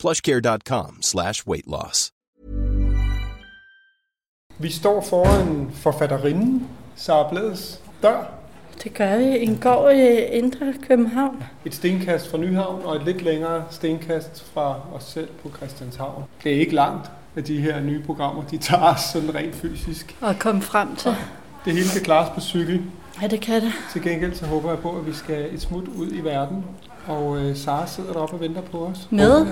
plushcare.com slash weight loss. Vi står foran forfatterinden, Sara Blades dør. Det gør vi. En gård i Indre København. Et stenkast fra Nyhavn og et lidt længere stenkast fra os selv på Christianshavn. Det er ikke langt, at de her nye programmer, de tager os sådan rent fysisk. Og komme frem til. Det hele kan klares på cykel. Ja, det kan det. Til gengæld så håber jeg på, at vi skal et smut ud i verden. Og øh, Sara sidder deroppe og venter på os. Med?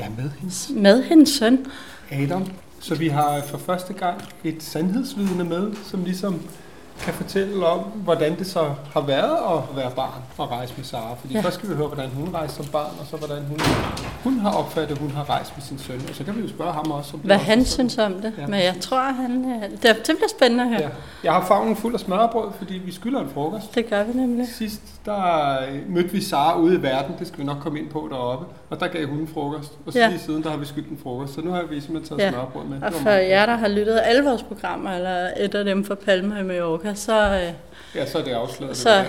Ja, med hendes Med hendes søn. Adam. Så vi har for første gang et sandhedsvidne med, som ligesom kan fortælle om, hvordan det så har været at være barn og rejse med Sara. Fordi ja. Først skal vi høre, hvordan hun rejste som barn, og så hvordan hun, hun har opfattet, at hun har rejst med sin søn. Og så kan vi jo spørge ham også. Om Hvad også han synes om det. Ja. Men jeg tror, han... øh, Det, det bliver spændende at høre. Ja. Jeg har favnen fuld af smørbrød, fordi vi skylder en frokost. Det gør vi nemlig. Sidst der øh, mødte vi Sara ude i verden, det skal vi nok komme ind på deroppe, og der gav hun en frokost, og så Ja. lige siden der har vi skyldt en frokost, så nu har vi simpelthen taget Ja. smørbrød med. Og for jer, der har lyttet alle vores programmer, eller et af dem fra Palma i Mallorca, så... øh, Ja, så er det afsløret. Så- det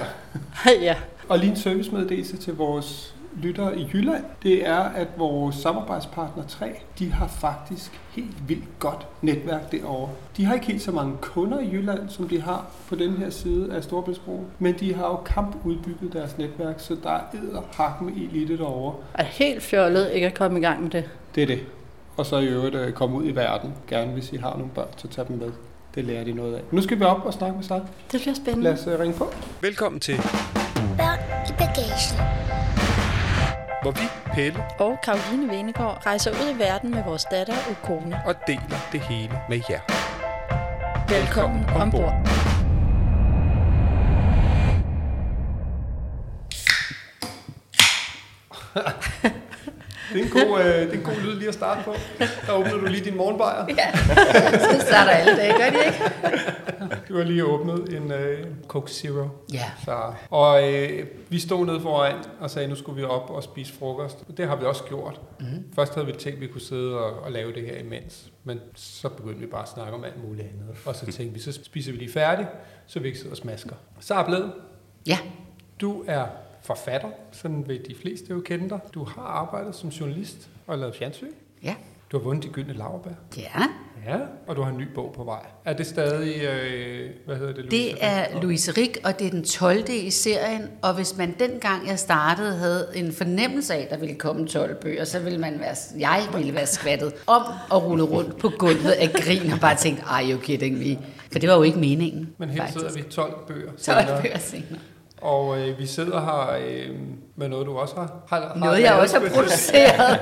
der. ja, Og lige en servicemeddelelse til vores lyttere i Jylland, det er, at vores samarbejdspartner 3, de har faktisk helt vildt godt netværk derovre. De har ikke helt så mange kunder i Jylland, som de har på den her side af Storbritannien, men de har jo kampudbygget deres netværk, så der er edderhak med elite derovre. er helt fjollet ikke at komme i gang med det. Det er det. Og så i øvrigt øh, komme ud i verden, gerne hvis I har nogle børn, så tag dem med. Det lærer de noget af. Nu skal vi op og snakke med sig. Det bliver spændende. Lad os øh, ringe på. Velkommen til, Børn i bagagen. hvor vi, Pelle, Og Karoline Venegård rejser ud i verden med vores datter og kone. og deler det hele med jer. Velkommen ombord. Det er en god, øh, det er en god lyd lige at starte på. Der åbner du lige din morgenbajer. Ja, så starter alle dage, gør de ikke? Du har lige åbnet en øh, Coke Zero. Ja. Så, og øh, vi stod nede foran og sagde, nu skulle vi op og spise frokost. Det har vi også gjort. Mm. Først havde vi tænkt, at vi kunne sidde og, og lave det her imens. Men så begyndte vi bare at snakke om alt muligt andet. Og så tænkte vi, så spiser vi lige færdigt, så vi ikke sidder og smasker. Så er blevet. Ja, Du er forfatter, sådan vil de fleste jo kende dig. Du har arbejdet som journalist og lavet fjernsyn. ja, Du har vundet de gyldne laurbær. ja. Ja, og du har en ny bog på vej. Er det stadig, øh, hvad hedder det? Louise? Det er Louise Rik, og det er den 12. i serien. Og hvis man dengang jeg startede havde en fornemmelse af, at der ville komme 12 bøger, så ville man være, jeg ville være skvattet om og rulle rundt på gulvet af grin og bare tænkt, are you kidding me? For det var jo ikke meningen. Men her faktisk. sidder vi 12 bøger. 12 senere. bøger senere. Og øh, vi sidder her øh, med noget, du også har, har, har Noget, jeg også har produceret.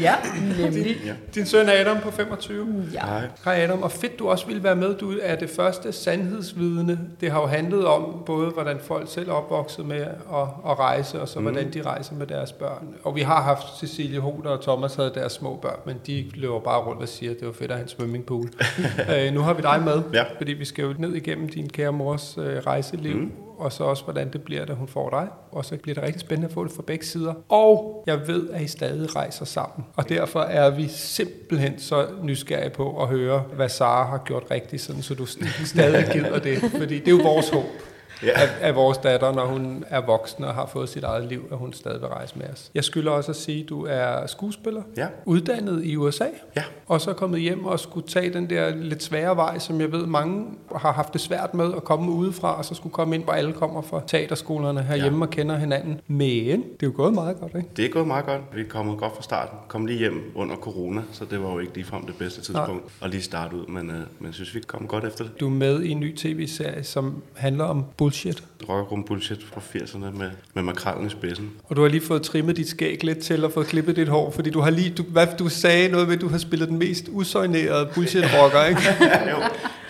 ja, nemlig. Din søn Adam på 25. Ja. Hej Adam, og fedt du også ville være med. Du er det første sandhedsvidne. Det har jo handlet om både, hvordan folk selv er opvokset med at, at rejse, og så mm. hvordan de rejser med deres børn. Og vi har haft Cecilie Hoder og Thomas havde deres små børn, men de løber bare rundt og siger, at det var fedt at have en swimmingpool. øh, nu har vi dig med, Ja. fordi vi skal jo ned igennem din kære mors øh, rejseliv. Mm. Og så også, hvordan det bliver, da hun får dig. Og så bliver det rigtig spændende at få det fra begge sider. Og jeg ved, at I stadig rejser sammen. Og derfor er vi simpelthen så nysgerrige på at høre, hvad Sara har gjort rigtigt, sådan, så du stadig gider det. Fordi det er jo vores håb. Ja. Af, af vores datter, når hun er voksen og har fået sit eget liv, at hun stadig vil rejse med os. Jeg skylder også at sige, at du er skuespiller, Ja. uddannet i USA, Ja. og så kommet hjem og skulle tage den der lidt svære vej, som jeg ved, mange har haft det svært med at komme udefra, og så skulle komme ind, hvor alle kommer fra teaterskolerne herhjemme ja. og kender hinanden. Men det er jo gået meget godt, ikke? Det er gået meget godt. Vi er kommet godt fra starten. Kom lige hjem under corona, så det var jo ikke ligefrem det bedste tidspunkt at lige starte ud, men, øh, men jeg synes, vi kom godt efter det. Du er med i en ny tv-serie, som handler om bullshit. Rockergruppen Bullshit fra 80'erne med, med makrallen i spidsen. Og du har lige fået trimmet dit skæg lidt til og fået klippet dit hår, fordi du har lige, du, hvad, du sagde noget med, at du har spillet den mest usøjnerede bullshit-rocker, ikke? jo.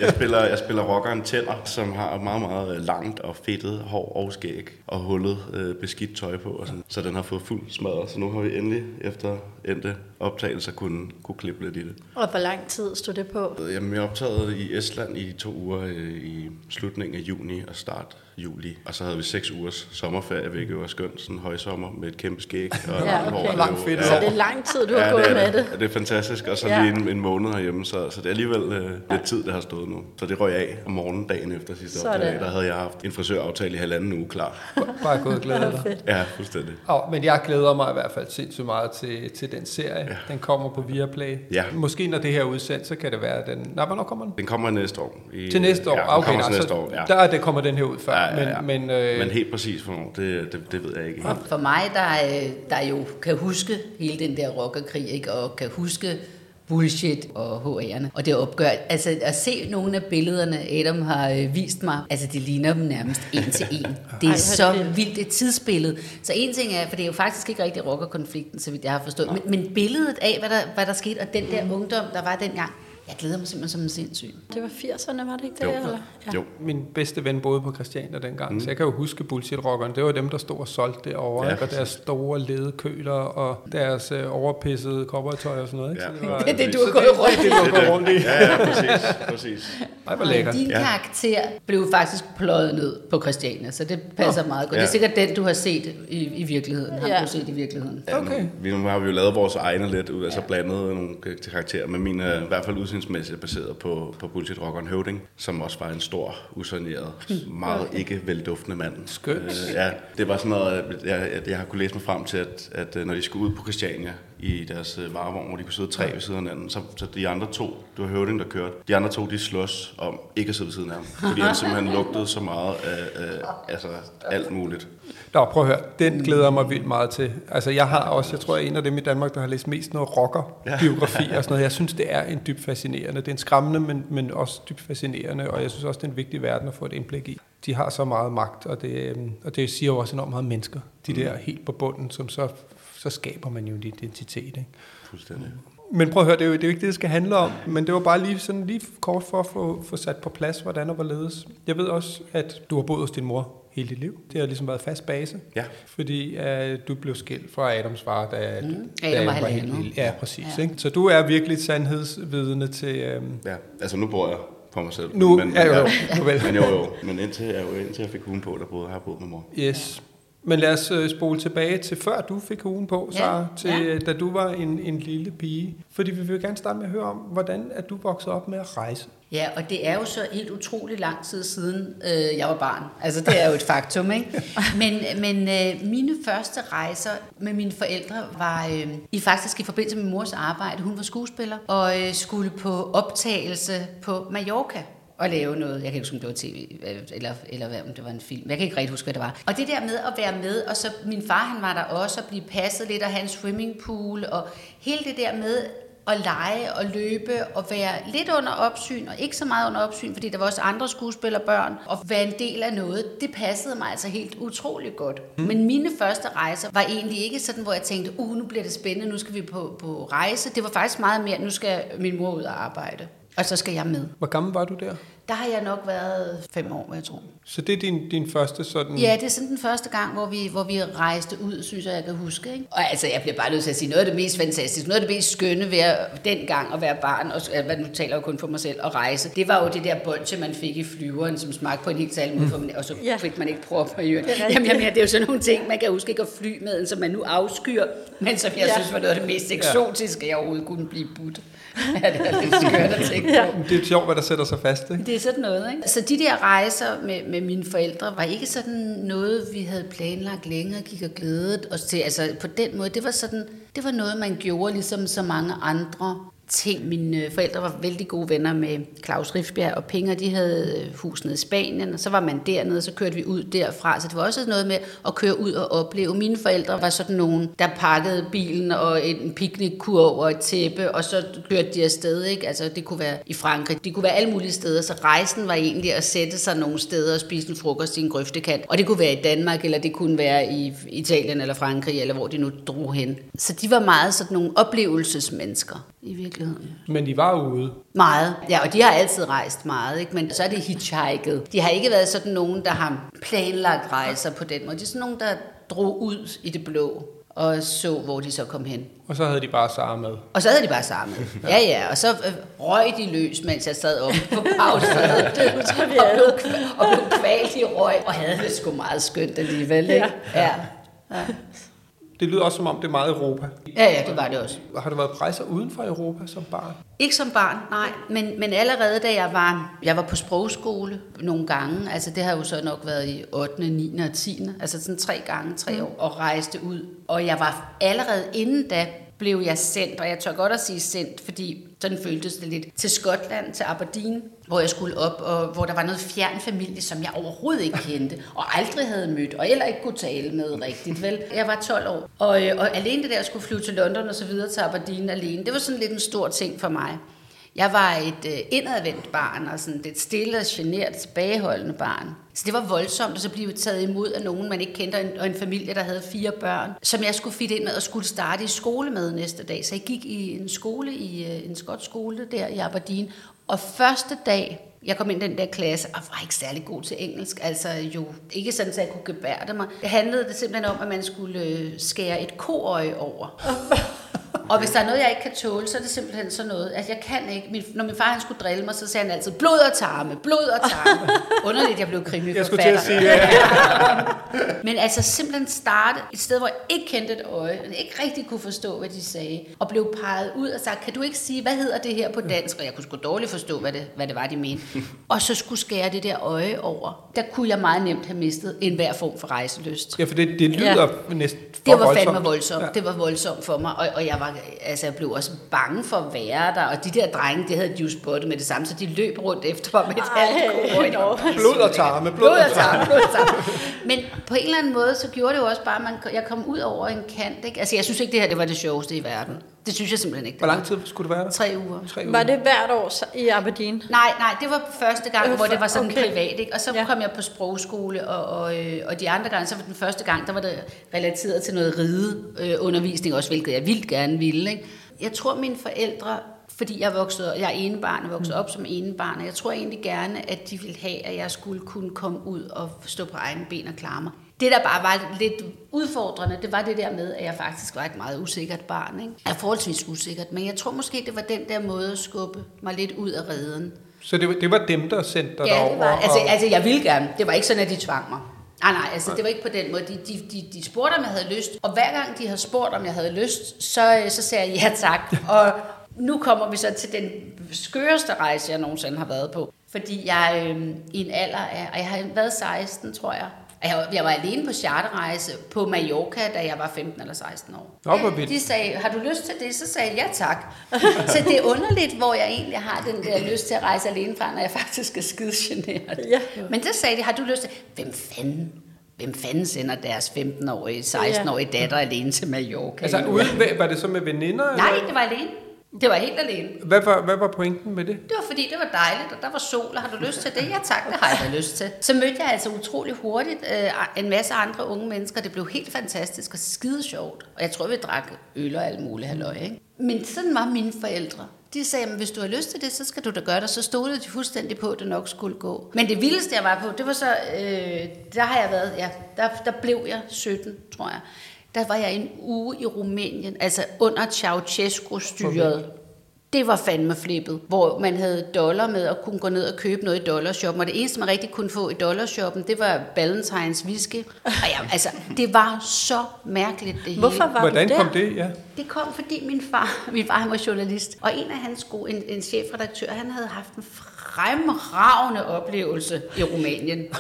Jeg spiller, jeg spiller rockeren Tænder, som har meget, meget øh, langt og fedtet hår og skæg og hullet øh, beskidt tøj på. Og sådan. Så den har fået fuld smadret. Så nu har vi endelig efter endte optagelser kunne, kunne klippe lidt i det. Og hvor lang tid stod det på? Jamen, jeg optagede i Estland i to uger øh, i slutningen af juni og start juli. Og så havde vi seks ugers sommerferie, hvilket var skønt. Sådan en højsommer med et kæmpe skæg. Og Ja, okay. Det Langt fedt, Så det er lang tid, du har Ja, gået det er med det. det. Det er fantastisk, og så Ja. lige en, en måned herhjemme, så, så det er alligevel øh, lidt tid, det har stået nu. Så det røg af om morgenen dagen efter sidste optag. Der havde jeg haft en frisøraftale i halvanden uge klar. Bare gået og glædet dig. Ja, fuldstændig. Oh, men jeg glæder mig i hvert fald sindssygt meget til, til den serie. Ja. Den kommer på Viaplay. Ja. Måske når det her er udsendt, så kan det være, at den... Nej, hvornår kommer den? Den kommer næste år. I, Til næste år? Ja, okay, kommer til næste så år, ja. der er det kommer den her ud før. Ja, ja, ja. Men, men, øh, Men helt præcis hvornår, det, det, det ved jeg ikke. Og for mig, der, øh, der jo kan huske hele den der rockerkrig, ikke? og kan huske bullshit og HR'erne, og det opgør. Altså at se nogle af billederne, Adam har øh, vist mig, altså det ligner dem nærmest en til en. Det er så det vildt et tidsbillede. Så en ting er, for det er jo faktisk ikke rigtig rockerkonflikten, så vidt jeg har forstået, men, men billedet af, hvad der, hvad der skete, og den der ungdom, der var dengang, jeg glæder mig simpelthen som en sindssyg. Det var 80'erne, var det ikke det? Jo. Eller? Ja. Jo, min bedste ven boede på Christiania dengang, mm. så jeg kan jo huske bullshit-rockerne. Det var dem, der stod og solgte derovre, Ja, ja, og deres store ledekøler og deres øh, overpissede koppertøj og sådan noget. Ikke? Ja. Så det var, Det er det, du har gået rundt i. det, du går rundt i. ja, ja, præcis. præcis. Ej, hvor lækkert. din Ja. karakter blev faktisk pløjet ned på Christiania, så det passer meget godt. Det er Ja. sikkert den, du har set i, i virkeligheden. Har Ja. du set i virkeligheden? Ja, Okay. nu, vi, nu har vi jo lavet vores egne lidt ud, altså blandet nogle karakterer, men min i hvert fald udseendsmæssigt er baseret på, på Bullshit Rockeren Høvding, som også var en stor, usaneret, meget ikke velduftende mand. Skønt. Øh, ja, det var sådan noget, at jeg, at jeg har kunne læse mig frem til, at, at øh, når de skulle ud på Christiania i deres øh, varevogn, hvor de kunne sidde tre ved siden af hinanden, så, så de andre to, det var Høvding, der kørte, de andre to, de slås om ikke at sidde ved siden af ham, fordi han simpelthen lugtede så meget af, af altså, alt muligt. Nå, prøv at høre. Den glæder mig vildt meget til. Altså, jeg har også, jeg tror, jeg er en af dem i Danmark, der har læst mest noget rocker-biografi og sådan noget. Jeg synes, det er en dybt fascinerende. Det er en skræmmende, men, men også dybt fascinerende, og jeg synes også, det er en vigtig verden at få et indblik i. De har så meget magt, og det, øhm, og det siger jo også enormt meget mennesker. De der helt på bunden, som så, så skaber man jo en identitet, ikke? Fuldstændig. Men prøv at høre, det er jo, det er jo ikke det, det skal handle om, men det var bare lige sådan lige kort for at få, få sat på plads, hvordan og hvorledes. Jeg ved også, at du har boet hos din mor hele dit liv. Det har ligesom været fast base. Ja. Fordi uh, du blev skilt fra Adams far, da, mm. da Adam var jeg helt lille. Ja, præcis. Ja. Ikke? Så du er virkelig et sandhedsvidne til... Um, Ja, altså nu bor jeg på mig selv. nu, men, ja, jo, jo, vel. Men jo, jo. Men indtil jeg, jo, indtil jeg fik ugen på, der boede, har jeg boet med mor. Yes. Men lad os uh, spole tilbage til før du fik ugen på, Ja, så til ja. da du var en, en lille pige. Fordi vi vil gerne starte med at høre om, hvordan at du voksede op med at rejse. Ja, og det er jo så helt utrolig lang tid siden, øh, jeg var barn. Altså, det er jo et faktum, ikke? Men, men øh, mine første rejser med mine forældre var øh, i faktisk i forbindelse med mors arbejde. Hun var skuespiller og øh, skulle på optagelse på Mallorca og lave noget. Jeg kan ikke huske, om det var tv, eller, eller hvad, om det var en film. Jeg kan ikke rigtig huske, hvad det var. Og det der med at være med, og så min far, han var der også, og blive passet lidt, og have en swimmingpool, og hele det der med at lege og løbe og være lidt under opsyn, og ikke så meget under opsyn, fordi der var også andre skuespillerbørn, og være en del af noget, det passede mig altså helt utroligt godt. Mm. Men mine første rejser var egentlig ikke sådan, hvor jeg tænkte, uh, nu bliver det spændende, nu skal vi på, på rejse. Det var faktisk meget mere, nu skal min mor ud og arbejde, og så skal jeg med. Hvor gammel var du der? Der har jeg nok været fem år, jeg tror. Så det er din, din første sådan... Ja, det er sådan den første gang, hvor vi, hvor vi rejste ud, synes jeg, jeg kan huske. Ikke? Og altså, jeg bliver bare nødt til at sige, noget af det mest fantastiske, noget af det mest skønne ved at, dengang at være barn, og hvad nu taler jeg jo kun for mig selv, og rejse, det var jo det der bolche, man fik i flyveren, som smagte på en helt særlig måde, mm. og så Ja. fik man ikke propper i øret. Det er rigtigt. Jamen, jamen, ja, det er jo sådan nogle ting, man kan huske ikke at fly med, som man nu afskyr, men som jeg Ja. synes var noget af det mest eksotiske, jeg overhovedet kunne blive budt. Ja, det er lidt skørt at tænke på. Det er sjovt, hvad der sætter sig fast, ikke? Det er sådan noget, ikke? Så de der rejser med, med mine forældre var ikke sådan noget, vi havde planlagt længe og gik og glædet os til. Altså på den måde, det var sådan, det var noget, man gjorde ligesom så mange andre ting. Mine øh, forældre var vældig gode venner med Claus Rifbjerg og Pinger. De havde øh, hus nede i Spanien, og så var man dernede, og så kørte vi ud derfra. Så det var også noget med at køre ud og opleve. Mine forældre var sådan nogen, der pakkede bilen og en piknikkurv og et tæppe, og så kørte de afsted. Ikke? Altså, det kunne være i Frankrig, det kunne være alle mulige steder. Så rejsen var egentlig at sætte sig nogle steder og spise en frokost i en grøftekant. Og det kunne være i Danmark, eller det kunne være i Italien eller Frankrig, eller hvor de nu drog hen. Så de var meget sådan nogle oplevelsesmennesker i virkeligheden. Men de var ude. Meget. Ja, og de har altid rejst meget, ikke? men så er det hitchhiket. De har ikke været sådan nogen, der har planlagt rejser på den måde. De er sådan nogen, der drog ud i det blå og så, hvor de så kom hen. Og så havde de bare Sara med. Og så havde de bare sammen. Ja, ja. Og så øh, røg de løs, mens jeg sad oppe på pause. og, blev, og blev kvalt i røg. Og havde det sgu meget skønt alligevel. Ikke? Ja. ja. Det lyder også som om, det er meget Europa. Ja, ja, det var det også. Har du været rejser uden for Europa som barn? Ikke som barn, nej. Men, men allerede da jeg var, jeg var på sprogskole nogle gange, altså det har jo så nok været i 8., 9. og 10. Altså sådan tre gange, tre år, og rejste ud. Og jeg var allerede inden da, blev jeg sendt, og jeg tør godt at sige sendt, fordi sådan føltes det lidt, til Skotland, til Aberdeen, hvor jeg skulle op, og hvor der var noget fjern familie, som jeg overhovedet ikke kendte, og aldrig havde mødt, og heller ikke kunne tale med rigtigt, vel? Jeg var 12 år, og, øh, og alene det der at skulle flyve til London og så videre til Aberdeen alene, det var sådan lidt en stor ting for mig. Jeg var et øh, indadvendt barn, og sådan et stille og genert, tilbageholdende barn. Så det var voldsomt at så blive taget imod af nogen, man ikke kendte, og en, og en familie, der havde fire børn, som jeg skulle fitte ind med og skulle starte i skole med næste dag. Så jeg gik i en skole, i øh, en skotsk skole der i Aberdeen, og første dag, jeg kom ind i den der klasse, og var ikke særlig god til engelsk. Altså jo ikke sådan, at jeg kunne gebærde mig. Det handlede det simpelthen om, at man skulle øh, skære et koøje over. Og hvis der er noget, jeg ikke kan tåle, så er det simpelthen sådan noget, at jeg kan ikke. Min, når min far han skulle drille mig, så sagde han altid, blod og tarme, blod og tarme. Underligt, jeg blev krimiforfatter. Jeg skulle til at sige, ja. Men altså simpelthen starte et sted, hvor jeg ikke kendte et øje, og ikke rigtig kunne forstå, hvad de sagde, og blev peget ud og sagt, kan du ikke sige, hvad hedder det her på dansk? Og jeg kunne sgu dårligt forstå, hvad det, hvad det var, de mente. Og så skulle skære det der øje over. Der kunne jeg meget nemt have mistet enhver form for rejselyst. Ja, for det, det lyder ja. næsten for Det var voldsomt. fandme voldsomt. Ja. Det var voldsomt for mig, og, og jeg, var, altså, jeg blev også bange for at være der. Og de der drenge, det havde de jo spottet med det samme, så de løb rundt efter mig med et halvt Blod og ulækkert. tarme, blod Blod og og tarme, blod og tarme. Men på en eller anden måde, så gjorde det jo også bare, at man, jeg kom ud over en kant. Ikke? Altså, jeg synes ikke, det her det var det sjoveste i verden. Det synes jeg simpelthen ikke. Hvor lang tid skulle det være der? Tre uger. Tre uger. Var det hvert år i Aberdeen? Nej, nej, det var første gang, Øh, hvor det var sådan okay. privat, ikke? Og så Ja. kom jeg på sprogskole, og, og, øh, og de andre gange, så var den første gang, der var det relateret til noget ride øh, undervisning også, hvilket jeg vildt gerne ville, ikke? Jeg tror, mine forældre, fordi jeg vokset, jeg er enebarn og vokset op som enebarn, og jeg tror egentlig gerne, at de ville have, at jeg skulle kunne komme ud og stå på egne ben og klare mig. Det, der bare var lidt udfordrende, det var det der med, at jeg faktisk var et meget usikkert barn. Ikke? Jeg er forholdsvis usikkert, men jeg tror måske, det var den der måde at skubbe mig lidt ud af reden. Så det, var- det var dem, der sendte dig Ja, derover? var, altså, og, altså, jeg ville gerne. Det var ikke sådan, at de tvang mig. Nej, nej, altså det var ikke på den måde. De, de, de, de spurgte, om jeg havde lyst, og hver gang de havde spurgt, om jeg havde lyst, så, øh, så sagde jeg ja tak. Og nu kommer vi så til den skøreste rejse, jeg nogensinde har været på. Fordi jeg øh, i en alder af, og jeg har været 16, tror jeg, jeg, var- jeg var alene på charterrejse på Mallorca, da jeg var 15 eller 16 år. Nå, vildt. De sagde, har du lyst til det? Så sagde jeg, ja tak. så det er underligt, hvor jeg egentlig har den der lyst til at rejse alene fra, når jeg faktisk er skide generet. Ja. Men så sagde de, har du lyst til, hvem fanden? Hvem fanden sender deres 15-årige, 16-årige datter alene til Mallorca? Altså, uden, var det så med veninder? Nej, eller? det var alene. Det var helt alene. Hvad var, hvad var pointen med det? Det var fordi, det var dejligt, og der var sol, og har du lyst til det? Ja tak, det har jeg da lyst til. Så mødte jeg altså utrolig hurtigt øh, en masse andre unge mennesker. Det blev helt fantastisk og skide sjovt. Og jeg tror, vi drak øl og alt muligt halløj, ikke? Men sådan var mine forældre. De sagde, at hvis du har lyst til det, så skal du da gøre det. Så stod de fuldstændig på, at det nok skulle gå. Men det vildeste, jeg var på, det var så, øh, der har jeg været, ja, der, der blev jeg 17, tror jeg. Der var jeg en uge i Rumænien, altså under Ceausescu-styret. Det var fandme flippet, hvor man havde dollar med og kunne gå ned og købe noget i dollarshoppen. Og det eneste, man rigtig kunne få i dollarshoppen, det var Ballantines whisky. Og ja, altså, det var så mærkeligt, det hele. Hvorfor var Hvordan der? kom det? Ja. Det kom, fordi min far, min far han var journalist, og en af hans gode, en, en chefredaktør, han havde haft en fremragende oplevelse i Rumænien.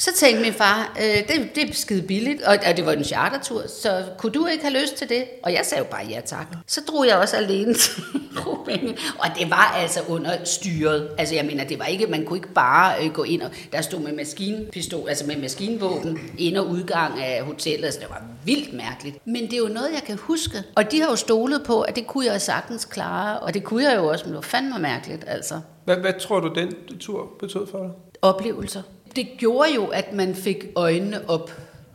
Så tænkte min far, øh, det, det er skide billigt, og, og det var en chartertur, så kunne du ikke have lyst til det? Og jeg sagde jo bare ja tak. Så drog jeg også alene til Rumænien, og det var altså under styret. Altså jeg mener, det var ikke, man kunne ikke bare øh, gå ind, og der stod med maskinpistol, altså med maskinvåben, ind- og udgang af hotellet, altså det var vildt mærkeligt. Men det er jo noget, jeg kan huske, og de har jo stolet på, at det kunne jeg sagtens klare, og det kunne jeg jo også, men det var fandme mærkeligt, altså. Hvad, hvad tror du, den tur betød for dig? oplevelser. Det gjorde jo, at man fik øjnene op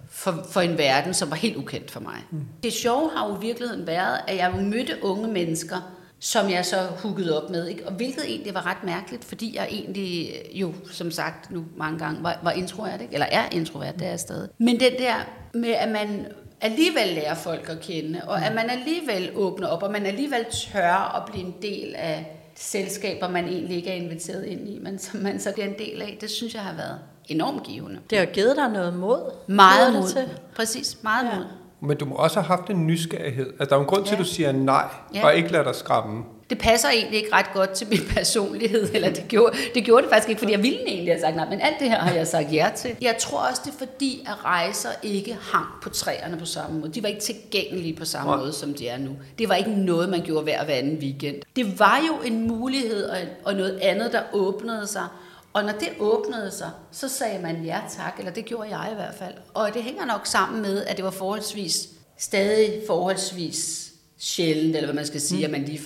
for, for en verden, som var helt ukendt for mig. Mm. Det sjove har jo i virkeligheden været, at jeg mødte unge mennesker, som jeg så huggede op med. Ikke? Og hvilket egentlig var ret mærkeligt, fordi jeg egentlig jo, som sagt nu mange gange, var, var introvert, ikke? eller er introvert, det er jeg stadig. Men den der med, at man alligevel lærer folk at kende, og at man alligevel åbner op, og man alligevel tør at blive en del af selskaber, man egentlig ikke er inviteret ind i, men som man så bliver en del af, det synes jeg har været enormt givende. Det har givet dig noget mod. Meget mod. til. Præcis, meget Ja. mod. Men du må også have haft en nysgerrighed. Altså, der er en grund til, at Ja. du siger nej, Ja. og ikke lader dig skræmme. Det passer egentlig ikke ret godt til min personlighed, eller det gjorde, det gjorde det faktisk ikke, fordi jeg ville egentlig have sagt nej, men alt det her har jeg sagt ja til. Jeg tror også, det er fordi, at rejser ikke hang på træerne på samme måde. De var ikke tilgængelige på samme Nej. måde, som de er nu. Det var ikke noget, man gjorde hver hver anden weekend. Det var jo en mulighed og, og noget andet, der åbnede sig. Og når det åbnede sig, så sagde man ja tak, eller det gjorde jeg i hvert fald. Og det hænger nok sammen med, at det var forholdsvis, stadig forholdsvis sjældent, eller hvad man skal sige, mm. at man lige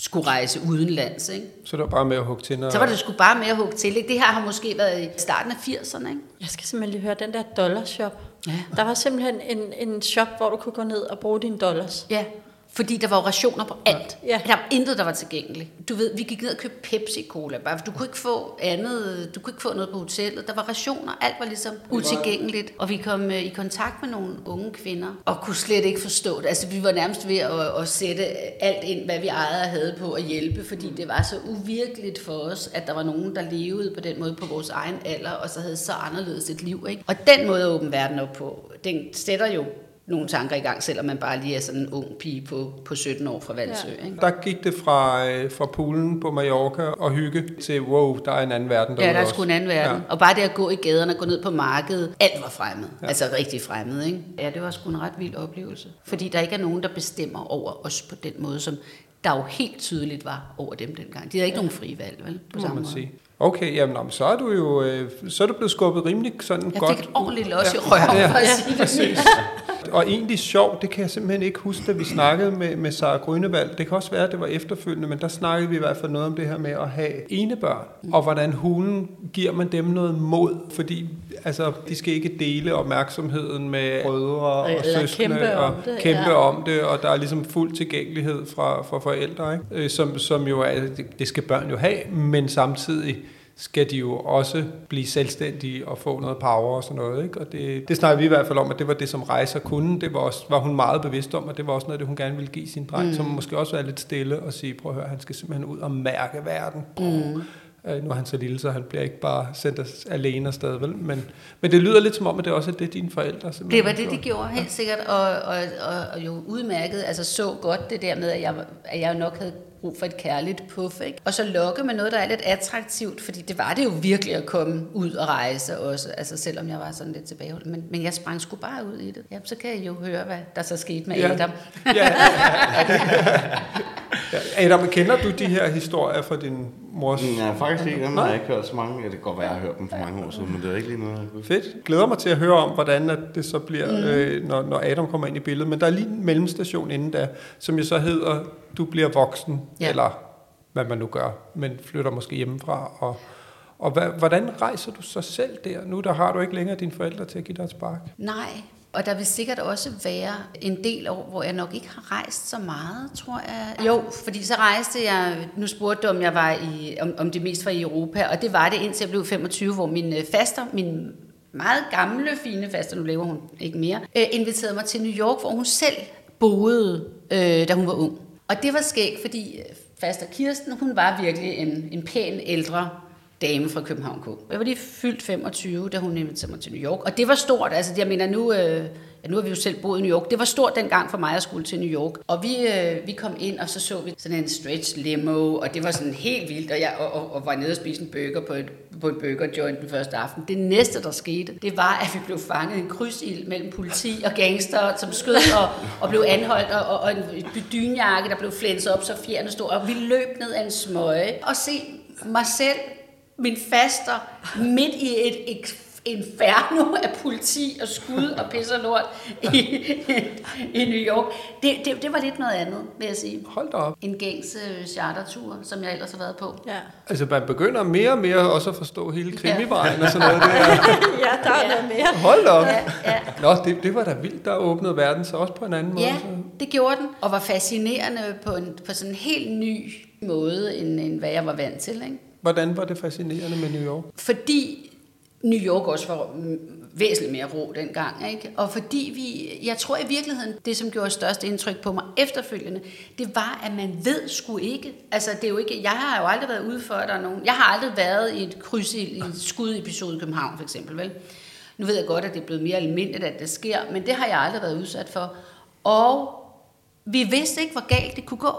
skulle rejse udenlands. Ikke? Så det var bare med at hugge tænder. Så var det sgu bare med at hugge til. Ikke? Det her har måske været i starten af 80'erne. Ikke? Jeg skal simpelthen lige høre den der dollarshop. Ja. Der var simpelthen en, en shop, hvor du kunne gå ned og bruge dine dollars. Ja, fordi der var rationer på alt. Ja. Der var intet, der var tilgængeligt. Du ved, vi gik ned og købte Pepsi-Cola, bare for du kunne ikke få andet, du kunne ikke få noget på hotellet. Der var rationer, alt var ligesom utilgængeligt. Og vi kom øh, i kontakt med nogle unge kvinder, og kunne slet ikke forstå det. Altså, vi var nærmest ved at, at sætte alt ind, hvad vi ejede og havde på at hjælpe, fordi det var så uvirkeligt for os, at der var nogen, der levede på den måde på vores egen alder, og så havde så anderledes et liv. Ikke? Og den måde at åbne verden op på, den sætter jo nogle tanker i gang, selvom man bare lige er sådan en ung pige på, på 17 år fra Valsø. Ja. Ikke? Der gik det fra, øh, fra poolen på Mallorca og hygge til, wow, der er en anden verden derude Ja, der er sgu en anden verden. Ja. Og bare det at gå i gaderne, gå ned på markedet, alt var fremmed. Ja. Altså rigtig fremmed, ikke? Ja, det var sgu en ret vild oplevelse. Fordi der ikke er nogen, der bestemmer over os på den måde, som der jo helt tydeligt var over dem dengang. De havde ikke nogen frie valg, vel? På Det må samme man måde. sige. Okay, jamen, nå, men så er du jo øh, så er du blevet skubbet rimelig sådan Jeg godt. fik et ordentligt los i Ja. røven, Ja. for at sige det. Og egentlig sjovt, det kan jeg simpelthen ikke huske, da vi snakkede med, med Sara Grønevald. Det kan også være, at det var efterfølgende, men der snakkede vi i hvert fald noget om det her med at have ene børn, og hvordan hulen giver man dem noget mod, fordi altså, de skal ikke dele opmærksomheden med brødre og Eller søskende kæmpe og om det, kæmpe ja. om det, og der er ligesom fuld tilgængelighed fra, fra forældre, ikke? Øh, Som, som jo er, det skal børn jo have, men samtidig skal de jo også blive selvstændige og få noget power og sådan noget. Ikke? Og det, det snakker vi i hvert fald om, at det var det, som rejser kunne. Det var, også, var hun meget bevidst om, og det var også noget, det hun gerne ville give sin dreng, mm. som måske også er lidt stille og sige, prøv at høre, han skal simpelthen ud og mærke verden. Mm. Øh, nu er han så lille, så han bliver ikke bare sendt alene afsted, vel? Men, men det lyder lidt som om, at det også er det, dine forældre simpelthen Det var det, de gjorde, helt sikkert, og, og, og, og jo udmærket, altså så godt det der med, at jeg, at jeg nok havde brug for et kærligt puff, ikke? Og så lokke med noget, der er lidt attraktivt, fordi det var det jo virkelig at komme ud og rejse også, altså selvom jeg var sådan lidt tilbageholdt, men, men jeg sprang sgu bare ud i det. Ja, så kan I jo høre, hvad der så skete med Ja. Adam. Ja, ja, ja. Adam, kender du de her historier fra din mors... Ja, faktisk ikke. Dem har jeg ikke hørt så mange. Ja, det kan godt være, jeg har hørt dem for mange år siden, men det er ikke lige noget, jeg. Fedt. Glæder mig til at høre om, hvordan at det så bliver, mm. øh, når, når Adam kommer ind i billedet. Men der er lige en mellemstation inden da, som jo så hedder, du bliver voksen, ja. Eller hvad man nu gør, men flytter måske hjemmefra. Og, og hvad, hvordan rejser du så selv der? Nu der har du ikke længere dine forældre til at give dig et spark. Nej, og der vil sikkert også være en del år, hvor jeg nok ikke har rejst så meget, tror jeg. Jo, fordi så rejste jeg, nu spurgte du, om jeg var i, om, om det mest var i Europa, og det var det indtil jeg blev 25, hvor min øh, faster, min meget gamle, fine faster, nu lever hun ikke mere, øh, inviterede mig til New York, hvor hun selv boede, øh, da hun var ung. Og det var skægt, fordi øh, faster Kirsten, hun var virkelig en, en pæn ældre dame fra København K. Jeg var lige fyldt 25, da hun inviterede mig til New York. Og det var stort. Altså, jeg mener, nu, øh, ja, nu har vi jo selv boet i New York. Det var stort dengang for mig at skulle til New York. Og vi, øh, vi kom ind, og så så vi sådan en stretch limo, og det var sådan helt vildt. Og jeg og, og, og var nede og spiste en burger på et, på et burger joint den første aften. Det næste, der skete, det var, at vi blev fanget i en krydsild mellem politi og gangster, som skød og, og blev anholdt, og, og, og en dynjakke, der blev flænset op, så fjerne stod. Og vi løb ned ad en smøge og se mig selv min faster midt i et, inferno af politi og skud og pis og lort i, i New York. Det, det, det var lidt noget andet, vil jeg sige. Hold da op. En gængs øh, chartertur, som jeg ellers har været på. Ja, Altså, man begynder mere og mere også at forstå hele krimivejen og sådan noget. Det er, ja der er noget mere. hold da op. Ja, ja. Nå, det, det var da vildt, der åbnede verden så også på en anden måde. Ja, Så. det gjorde den, og var fascinerende på, en, på sådan en helt ny måde, end, end hvad jeg var vant til. Ikke? Hvordan var det fascinerende med New York? Fordi New York også var væsentligt mere ro dengang. Ikke? Og fordi vi, jeg tror i virkeligheden, det som gjorde størst indtryk på mig efterfølgende, det var, at man ved sgu ikke. Altså det er jo ikke, jeg har jo aldrig været ude for, at der er nogen, jeg har aldrig været i et kryds i en skudepisode i København for eksempel, vel? Nu ved jeg godt, at det er blevet mere almindeligt, at det sker, men det har jeg aldrig været udsat for. Og vi vidste ikke, hvor galt det kunne gå.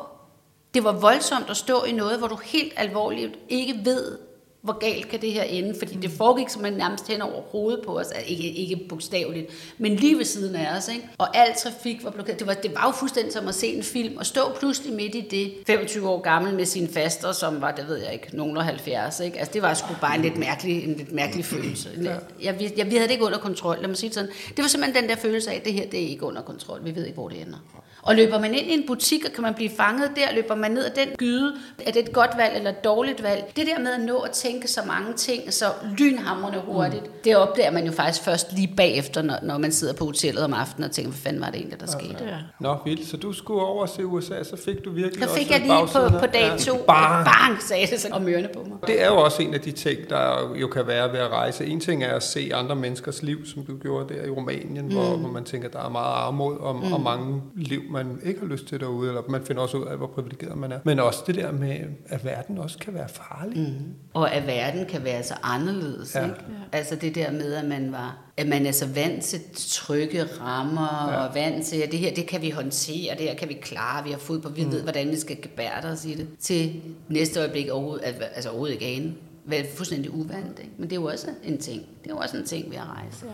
Det var voldsomt at stå i noget, hvor du helt alvorligt ikke ved, hvor galt kan det her ende, fordi det foregik som nærmest hen over hovedet på os, altså ikke, ikke bogstaveligt, men lige ved siden af os, ikke? og al trafik var blokeret. Det var, det var jo fuldstændig som at se en film, og stå pludselig midt i det, 25 år gammel med sine faster, som var, det ved jeg ikke, nogen af 70, ikke? Altså det var sgu bare en lidt mærkelig, en lidt mærkelig følelse. Jeg, jeg, jeg, vi havde det ikke under kontrol, lad mig sige sådan. Det var simpelthen den der følelse af, at det her, det er ikke under kontrol, vi ved ikke, hvor det ender. Og løber man ind i en butik, og kan man blive fanget der, løber man ned ad den gyde, er det et godt valg eller et dårligt valg? Det der med at nå at tænke så mange ting, så lynhamrende hurtigt, mm. det opdager man jo faktisk først lige bagefter, når, når man sidder på hotellet om aftenen og tænker, hvad fanden var det egentlig, der skete? Ja. Nå, vildt. Så du skulle over se USA, så fik du virkelig Så fik også jeg lige på, bagsiden på dag to, Bang! bang, sagde det så om ørerne på mig. Det er jo også en af de ting, der jo kan være ved at rejse. En ting er at se andre menneskers liv, som du gjorde der i Rumænien, mm. hvor, hvor man tænker, der er meget armod og, mm. og mange liv, man ikke har lyst til derude, eller man finder også ud af, hvor privilegeret man er. Men også det der med, at verden også kan være farlig. Mm. Og at verden kan være så anderledes. Ja. Ja. Ikke? Altså det der med, at man var at man er så vant til trygge rammer, ja. og vant til, at det her, det kan vi håndtere, det her kan vi klare, vi har fodbold, vi mm. ved, hvordan vi skal gebære os i det, til næste øjeblik overhovedet, altså overhovedet ikke ane. Være fuldstændig uvant, ikke? Men det er jo også en ting. Det er jo også en ting ved at rejse. Ja.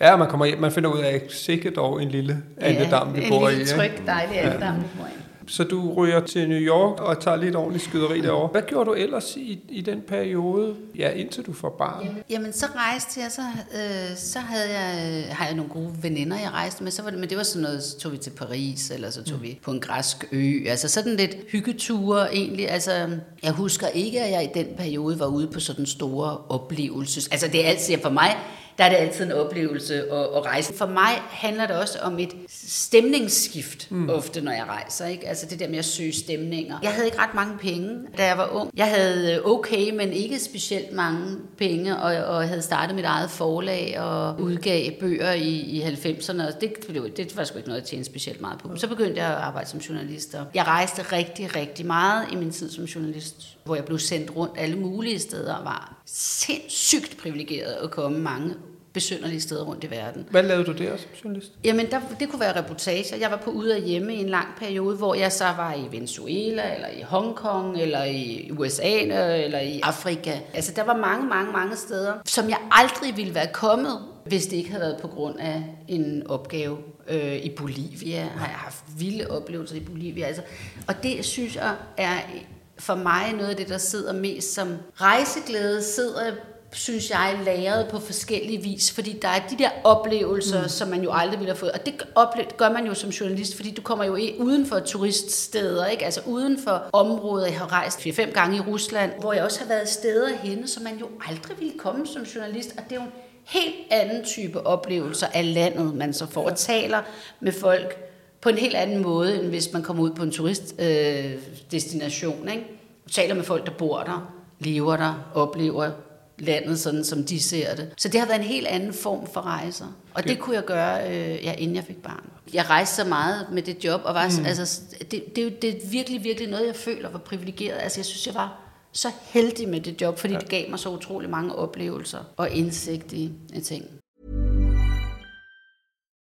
Ja, man kommer hjem, man finder ud af, sikkert dog en lille andedam, vi en bor i. lille ikke? tryg, dejlig andedam, vi bor i. Så du ryger til New York og tager lidt ordentligt skyderi derovre. Hvad gjorde du ellers i, i den periode, ja, indtil du får barn? Jamen, så rejste jeg, så, øh, så havde jeg, har jeg nogle gode veninder, jeg rejste med, så var det, men det var sådan noget, så tog vi til Paris, eller så tog mm. vi på en græsk ø, altså sådan lidt hyggeture egentlig, altså jeg husker ikke, at jeg i den periode var ude på sådan store oplevelses, altså det er altid for mig, der er det altid en oplevelse at, at rejse. For mig handler det også om et stemningsskift mm. ofte, når jeg rejser. Ikke? Altså det der med at søge stemninger. Jeg havde ikke ret mange penge, da jeg var ung. Jeg havde okay, men ikke specielt mange penge, og, og havde startet mit eget forlag og udgav bøger i, i 90'erne. Og det, det, det var sgu ikke noget, jeg tjente specielt meget på. Så begyndte jeg at arbejde som journalist. Og jeg rejste rigtig, rigtig meget i min tid som journalist, hvor jeg blev sendt rundt alle mulige steder og var sindssygt privilegeret at komme mange besynderlige steder rundt i verden. Hvad lavede du der som journalist? Jamen, der, det kunne være reportager. Jeg var på ude og hjemme i en lang periode, hvor jeg så var i Venezuela, eller i Hongkong, eller i USA, eller i Afrika. Altså, der var mange, mange, mange steder, som jeg aldrig ville være kommet, hvis det ikke havde været på grund af en opgave øh, i Bolivia. Har jeg haft vilde oplevelser i Bolivia. Altså, og det synes jeg er for mig noget af det, der sidder mest som rejseglæde, sidder synes jeg, lagret på forskellige vis, fordi der er de der oplevelser, mm. som man jo aldrig ville have fået, og det gør man jo som journalist, fordi du kommer jo uden for turiststeder, ikke? altså uden for områder, jeg har rejst 4-5 gange i Rusland, hvor jeg også har været steder henne, som man jo aldrig ville komme som journalist, og det er jo en helt anden type oplevelser af landet, man så får, og taler med folk på en helt anden måde, end hvis man kommer ud på en turistdestination, øh, ikke? taler med folk, der bor der, lever der, oplever landet sådan, som de ser det. Så det har været en helt anden form for rejser. Og det, det kunne jeg gøre, øh, ja, inden jeg fik barn. Jeg rejste så meget med det job, og var, mm. altså, det, det, er det er virkelig, virkelig noget, jeg føler var privilegeret. Altså, jeg synes, jeg var så heldig med det job, fordi det gav mig så utrolig mange oplevelser og indsigt i ting.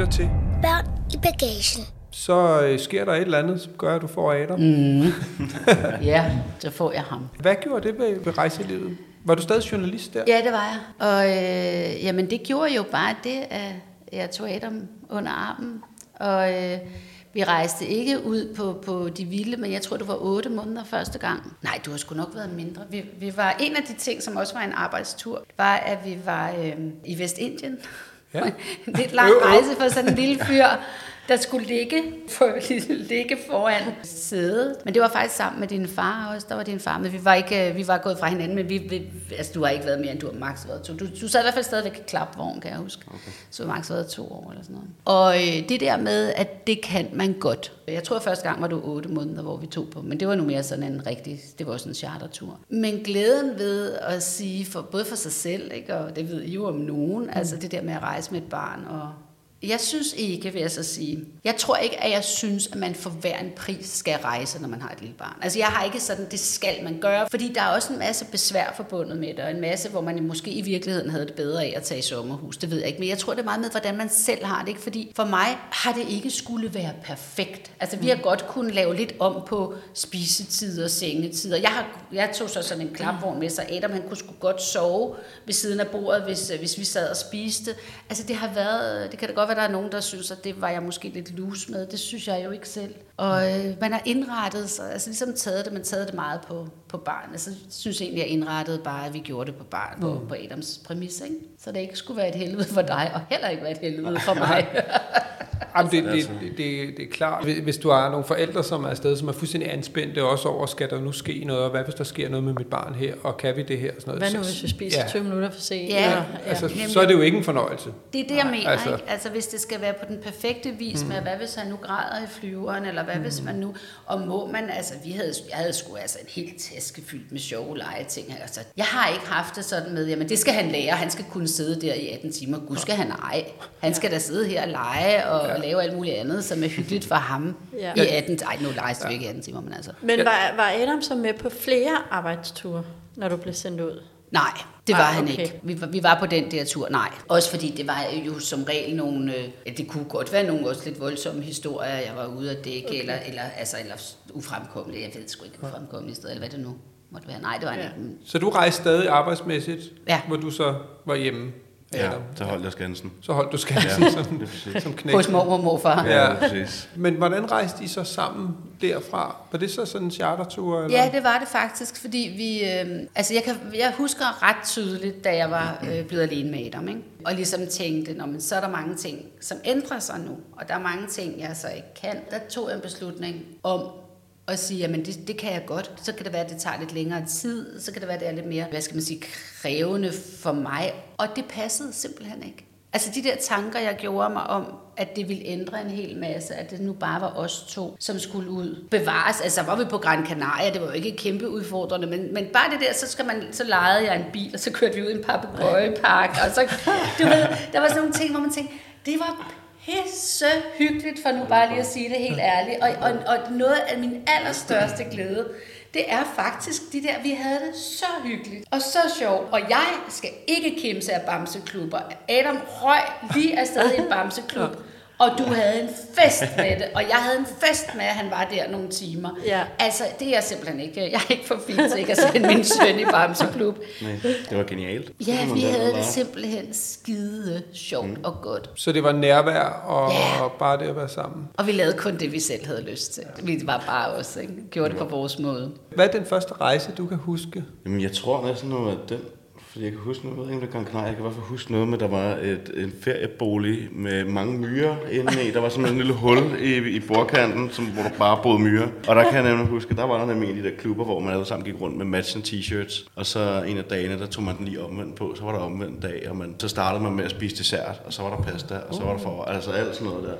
Lytter til. Børn i bagagen. Så øh, sker der et eller andet, som gør, at du får Adam. Mm. Ja, så får jeg ham. Hvad gjorde det ved, ved rejselivet? Var du stadig journalist der? Ja, det var jeg. Og øh, jamen, det gjorde jo bare det, at jeg tog Adam under armen. Og øh, vi rejste ikke ud på, på de vilde, men jeg tror, det var otte måneder første gang. Nej, du har sgu nok været mindre. Vi, vi var, en af de ting, som også var en arbejdstur, var, at vi var øh, i Vestindien. Ja. lidt lang rejse for sådan en lille fyr, der skulle ligge, for, ligge foran sædet. Men det var faktisk sammen med din far også. Der var din far, men vi var, ikke, vi var gået fra hinanden, men vi, vi, altså, du har ikke været mere, end du har maks været to. Du, du sad i hvert fald stadigvæk i klapvogn, kan jeg huske. Okay. Så du har maks været to år eller sådan noget. Og øh, det der med, at det kan man godt. Jeg tror, at første gang var du otte måneder, hvor vi tog på, men det var nu mere sådan en rigtig, det var også en chartertur. Men glæden ved at sige, for, både for sig selv, ikke, og det ved I jo om nogen, mm. altså det der med at rejse med et barn og jeg synes ikke, vil jeg så sige. Jeg tror ikke, at jeg synes, at man for hver en pris skal rejse, når man har et lille barn. Altså jeg har ikke sådan, det skal man gøre, fordi der er også en masse besvær forbundet med det, og en masse, hvor man måske i virkeligheden havde det bedre af at tage i sommerhus. Det ved jeg ikke, men jeg tror, det er meget med, hvordan man selv har det. Ikke? Fordi for mig har det ikke skulle være perfekt. Altså vi har godt kunnet lave lidt om på spisetider og sengetider. Jeg, har, jeg tog så sådan en klapvogn med, så Adam han kunne sgu godt sove ved siden af bordet, hvis, hvis vi sad og spiste. Altså det har været, det kan da godt være, der er nogen, der synes, at det var jeg måske lidt loose med. Det synes jeg jo ikke selv. Og øh, man har indrettet sig, altså ligesom taget det, man taget det meget på, på barn. Altså, jeg synes egentlig, jeg indrettede bare, at vi gjorde det på barn, på, på Adams præmis, ikke? Så det ikke skulle være et helvede for dig, og heller ikke være et helvede for mig. Jamen, det, det, det, det, det er klart. Hvis- du har nogle forældre, som er afsted, som er fuldstændig anspændte også over, skal der nu ske noget, og hvad hvis der sker noget med mit barn her, og kan vi det her? Og sådan noget. Hvad nu, hvis vi spiser ja. 20 minutter for sent? Ja. Eller- Altså, Jamen, så er det jo ikke en fornøjelse. Det er det, jeg Nej, mener. Altså, ikke? altså hvis det skal være på den perfekte vis mm. med, hvad hvis han nu græder i flyveren, eller hvad mm. hvis man nu, og må man, altså vi havde, jeg havde sgu altså en helt taske fyldt med sjove legeting. Altså, jeg har ikke haft det sådan med, jamen det skal han lære, han skal kunne sidde der i 18 timer. Gud skal han ej. Han skal da sidde her og lege og ja. lave alt muligt andet, som er hyggeligt for ham Ja. ja. i 18 Ej, nu leges det jo ikke i 18 timer, men altså. Men var, var Adam så med på flere arbejdsture, når du blev sendt ud? Nej, det var han okay. ikke. Vi var, vi var på den der tur, nej. Også fordi det var jo som regel nogle, øh, ja, det kunne godt være nogle også lidt voldsomme historier, jeg var ude at dække, okay. eller, eller, altså, eller ufremkommelige, jeg ved sgu ikke, ufremkommelige steder, eller hvad det nu måtte være. Nej, det var han Ja. ikke. Så du rejste stadig arbejdsmæssigt, Ja. hvor du så var hjemme? Ja, Adam? der holdt jeg skansen. Så holdt du skansen Ja, som, er som knæk. Hos mormor og morfar. Ja. Ja, præcis. Men hvordan rejste I så sammen derfra? Var det så sådan en chartertur? Eller? Ja, det var det faktisk, fordi vi... Øh, altså, jeg, kan, jeg husker ret tydeligt, da jeg var øh, blevet alene med Adam, ikke? Og ligesom tænkte, Nå, men så er der mange ting, som ændrer sig nu, og der er mange ting, jeg så ikke kan. Der tog jeg en beslutning om og sige, jamen det, det kan jeg godt. Så kan det være, at det tager lidt længere tid. Så kan det være, at det er lidt mere, hvad skal man sige, krævende for mig. Og det passede simpelthen ikke. Altså de der tanker, jeg gjorde mig om, at det ville ændre en hel masse, at det nu bare var os to, som skulle ud. Bevares, altså var vi på Gran Canaria, det var jo ikke kæmpe udfordrende, men, men bare det der, så, skal man, så lejede jeg en bil, og så kørte vi ud i en papegøjepark, og så, du ved, der var sådan nogle ting, hvor man tænkte, det var pisse hyggeligt, for nu bare lige at sige det helt ærligt, og, og, og noget af min allerstørste glæde, Det er faktisk de der, vi havde det så hyggeligt og så sjovt. Og jeg skal ikke kimse af bamseklubber. Adam røg lige afsted i en bamseklub. Og du havde en fest med det, og jeg havde en fest med, at han var der nogle timer. Ja. Altså, det er jeg simpelthen ikke. Jeg er ikke for fint til ikke at sende min søn i Bamseklub. Nej, det var genialt. Ja, vi havde det simpelthen skide sjovt Mm. og godt. Så det var nærvær og, Ja. og bare det at være sammen. Og vi lavede kun det, vi selv havde lyst til. Vi var bare os, ikke? Gjorde det på vores måde. Hvad er den første rejse, du kan huske? Jamen, jeg tror næsten af den, fordi jeg kan huske noget, jeg ved ikke, om det Canaria, jeg kan i hvert fald huske noget med, der var et, en feriebolig med mange myrer inde i. Der var simpelthen en lille hul i, i bordkanten, som, hvor der bare boede myrer. Og der kan jeg nemlig huske, der var der nemlig en af de der klubber, hvor man alle sammen gik rundt med matchende t-shirts. Og så en af dagene, der tog man den lige omvendt på, så var der omvendt dag, og man, så startede man med at spise dessert, og så var der pasta, og så var der for, altså alt sådan noget der.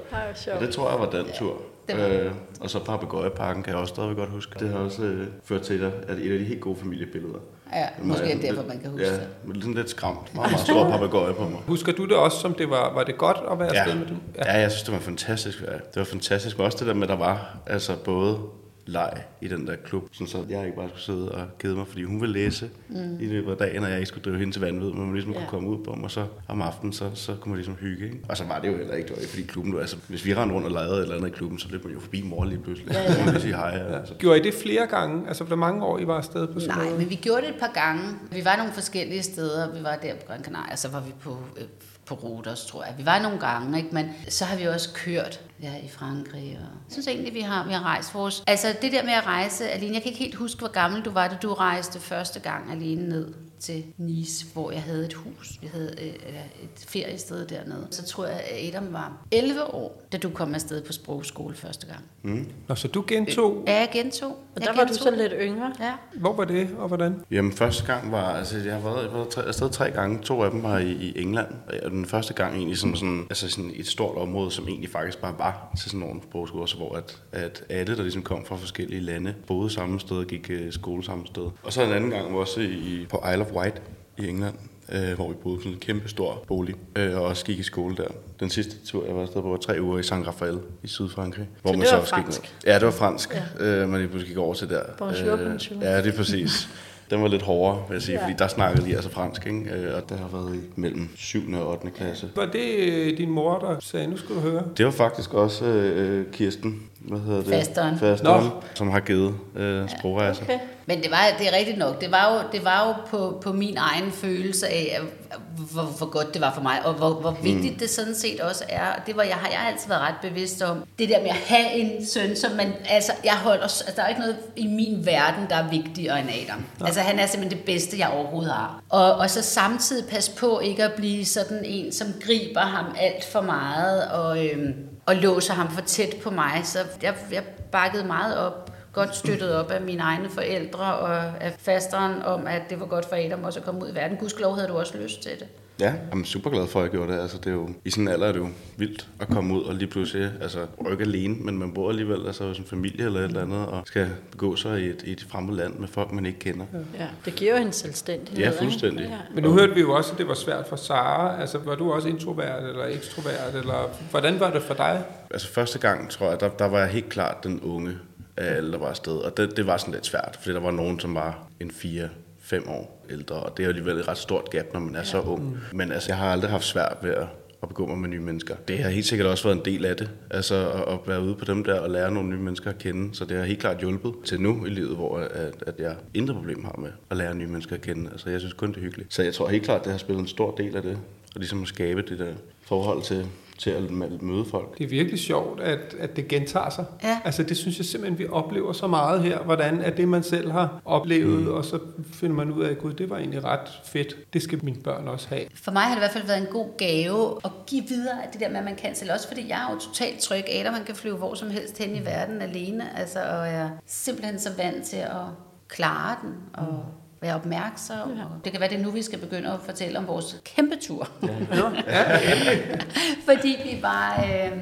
Og det tror jeg var den tur. Øh, og så Papagøjeparken kan jeg også stadigvæk godt huske. Det har også øh, ført til, at et af de helt gode familiebilleder. Ja, måske er det derfor, man kan huske ja, det. med sådan lidt skræmt. Meget, meget stor papegøje på mig. Husker du det også, som det var, var det godt at være Ja. afsted med dem? ja, jeg synes, det var fantastisk. Ja. Det var fantastisk. Men også det der med, at der var altså både leg i den der klub, sådan så jeg ikke bare skulle sidde og kede mig, fordi hun ville læse mm. i løbet af dagen, og jeg ikke skulle drive hende til vanvid, men man ligesom Ja. kunne komme ud på dem, og så om aftenen, så, så kunne man ligesom hygge. Ikke? Og så var det jo heller ikke, det var ikke fordi klubben, altså hvis vi rendte rundt og legede et eller andet i klubben, så løb man jo forbi mor lige pludselig. Ja, ja. Sige hej. Altså. Gjorde I det flere gange? Altså, hvor mange år I var afsted på sådan Nej, men vi gjorde det et par gange. Vi var nogle forskellige steder. Vi var der på Gran Canaria, så var vi på, øh, på Rodos, tror jeg. Vi var nogle gange, ikke? men så har vi også kørt ja, i Frankrig. Og jeg synes egentlig, vi har, vi har rejst vores... Altså det der med at rejse alene, jeg kan ikke helt huske, hvor gammel du var, da du rejste første gang alene ned til Nice, hvor jeg havde et hus. Vi havde øh, eller et feriested dernede. Så tror jeg, at Adam var 11 år, da du kom afsted på sprogskole første gang. Nå, så du gentog. Ja, jeg gentog. Og Jeg der var du gentog så lidt yngre. Ja. Hvor var det, og hvordan? Jamen første gang var, altså jeg har været, jeg været tre, afsted tre gange, to af dem var i, i England, og den første gang egentlig som sådan, altså sådan et stort område, som egentlig faktisk bare var til sådan nogle sprogskoler, så hvor at, at alle, der ligesom kom fra forskellige lande, boede samme sted og gik øh, skole samme sted. Og så en anden gang var også i, på Isle of Wight i England, øh, hvor vi boede på sådan en kæmpe stor bolig, øh, og også gik i skole der. Den sidste tur, jeg var afsted på, var tre uger i San Rafael i Sydfrankrig. Hvor det var også gik fransk? ned. Ja, det var fransk, ja. øh, man lige pludselig gik over til der. Bonjour, bonjour. Ja, det er præcis. Den var lidt hårdere, vil jeg sige, Ja. fordi der snakkede de altså fransk, ikke? Øh, og det har været i mellem 7. og 8. klasse. Var det øh, din mor, der sagde, nu skal du høre? Det var faktisk også øh, Kirsten, hvad hedder det? Fasteren. Fasteren, Nå. som har givet øh, sprogrejser. Okay. Men det var, det er rigtigt nok. Det var jo, det var jo på, på min egen følelse af, hvor, hvor godt det var for mig, og hvor, hvor vigtigt mm. det sådan set også er. Og Det var, jeg, har, jeg har altid været ret bevidst om. Det der med at have en søn, som man, altså, jeg holder, altså, der er ikke noget i min verden, der er vigtigere end Adam. Altså, han er simpelthen det bedste, jeg overhovedet har. Og, og så samtidig passe på ikke at blive sådan en, som griber ham alt for meget, og, øhm, og låser ham for tæt på mig. Så jeg, jeg bakkede meget op godt støttet op af mine egne forældre og af fasteren om, at det var godt for Adam også at komme ud i verden. Gudskelov havde du også lyst til det. Ja, jeg er super glad for, at jeg gjorde det. Altså, det er jo, I sådan en alder er det jo vildt at komme ud og lige pludselig, altså, og ikke alene, men man bor alligevel altså, hos en familie eller et eller andet, og skal begå sig i et, i et fremmed land med folk, man ikke kender. Ja, det giver jo en selvstændighed. Ja, ikke? fuldstændig. Ja. Men nu hørte vi jo også, at det var svært for Sara. Altså, var du også introvert eller ekstrovert? Eller hvordan var det for dig? Altså første gang, tror jeg, der, der var jeg helt klart den unge af alle, der var afsted. Og det, det var sådan lidt svært, fordi der var nogen, som var en 4-5 år ældre. Og det er jo alligevel et ret stort gap, når man er ja. så ung. Men altså, jeg har aldrig haft svært ved at, at begå mig med nye mennesker. Det har helt sikkert også været en del af det. Altså at, at være ude på dem der og lære nogle nye mennesker at kende. Så det har helt klart hjulpet til nu i livet, hvor at, at jeg intet problem har med at lære nye mennesker at kende. Altså jeg synes kun, det er hyggeligt. Så jeg tror helt klart, det har spillet en stor del af det. Og ligesom at skabe det der forhold til, til at møde folk. Det er virkelig sjovt, at, at det gentager sig. Ja. Altså, det synes jeg simpelthen, vi oplever så meget her. Hvordan er det, man selv har oplevet, mm. og så finder man ud af, at gud, det var egentlig ret fedt. Det skal mine børn også have. For mig har det i hvert fald været en god gave at give videre af det der med, at man kan selv. Også fordi jeg er jo totalt tryg. Adam han kan flyve hvor som helst hen i verden alene. Altså, og jeg er simpelthen så vant til at klare den og være opmærksom. Ja. Og det kan være, det er nu, vi skal begynde at fortælle om vores kæmpe tur. fordi vi var... Øh,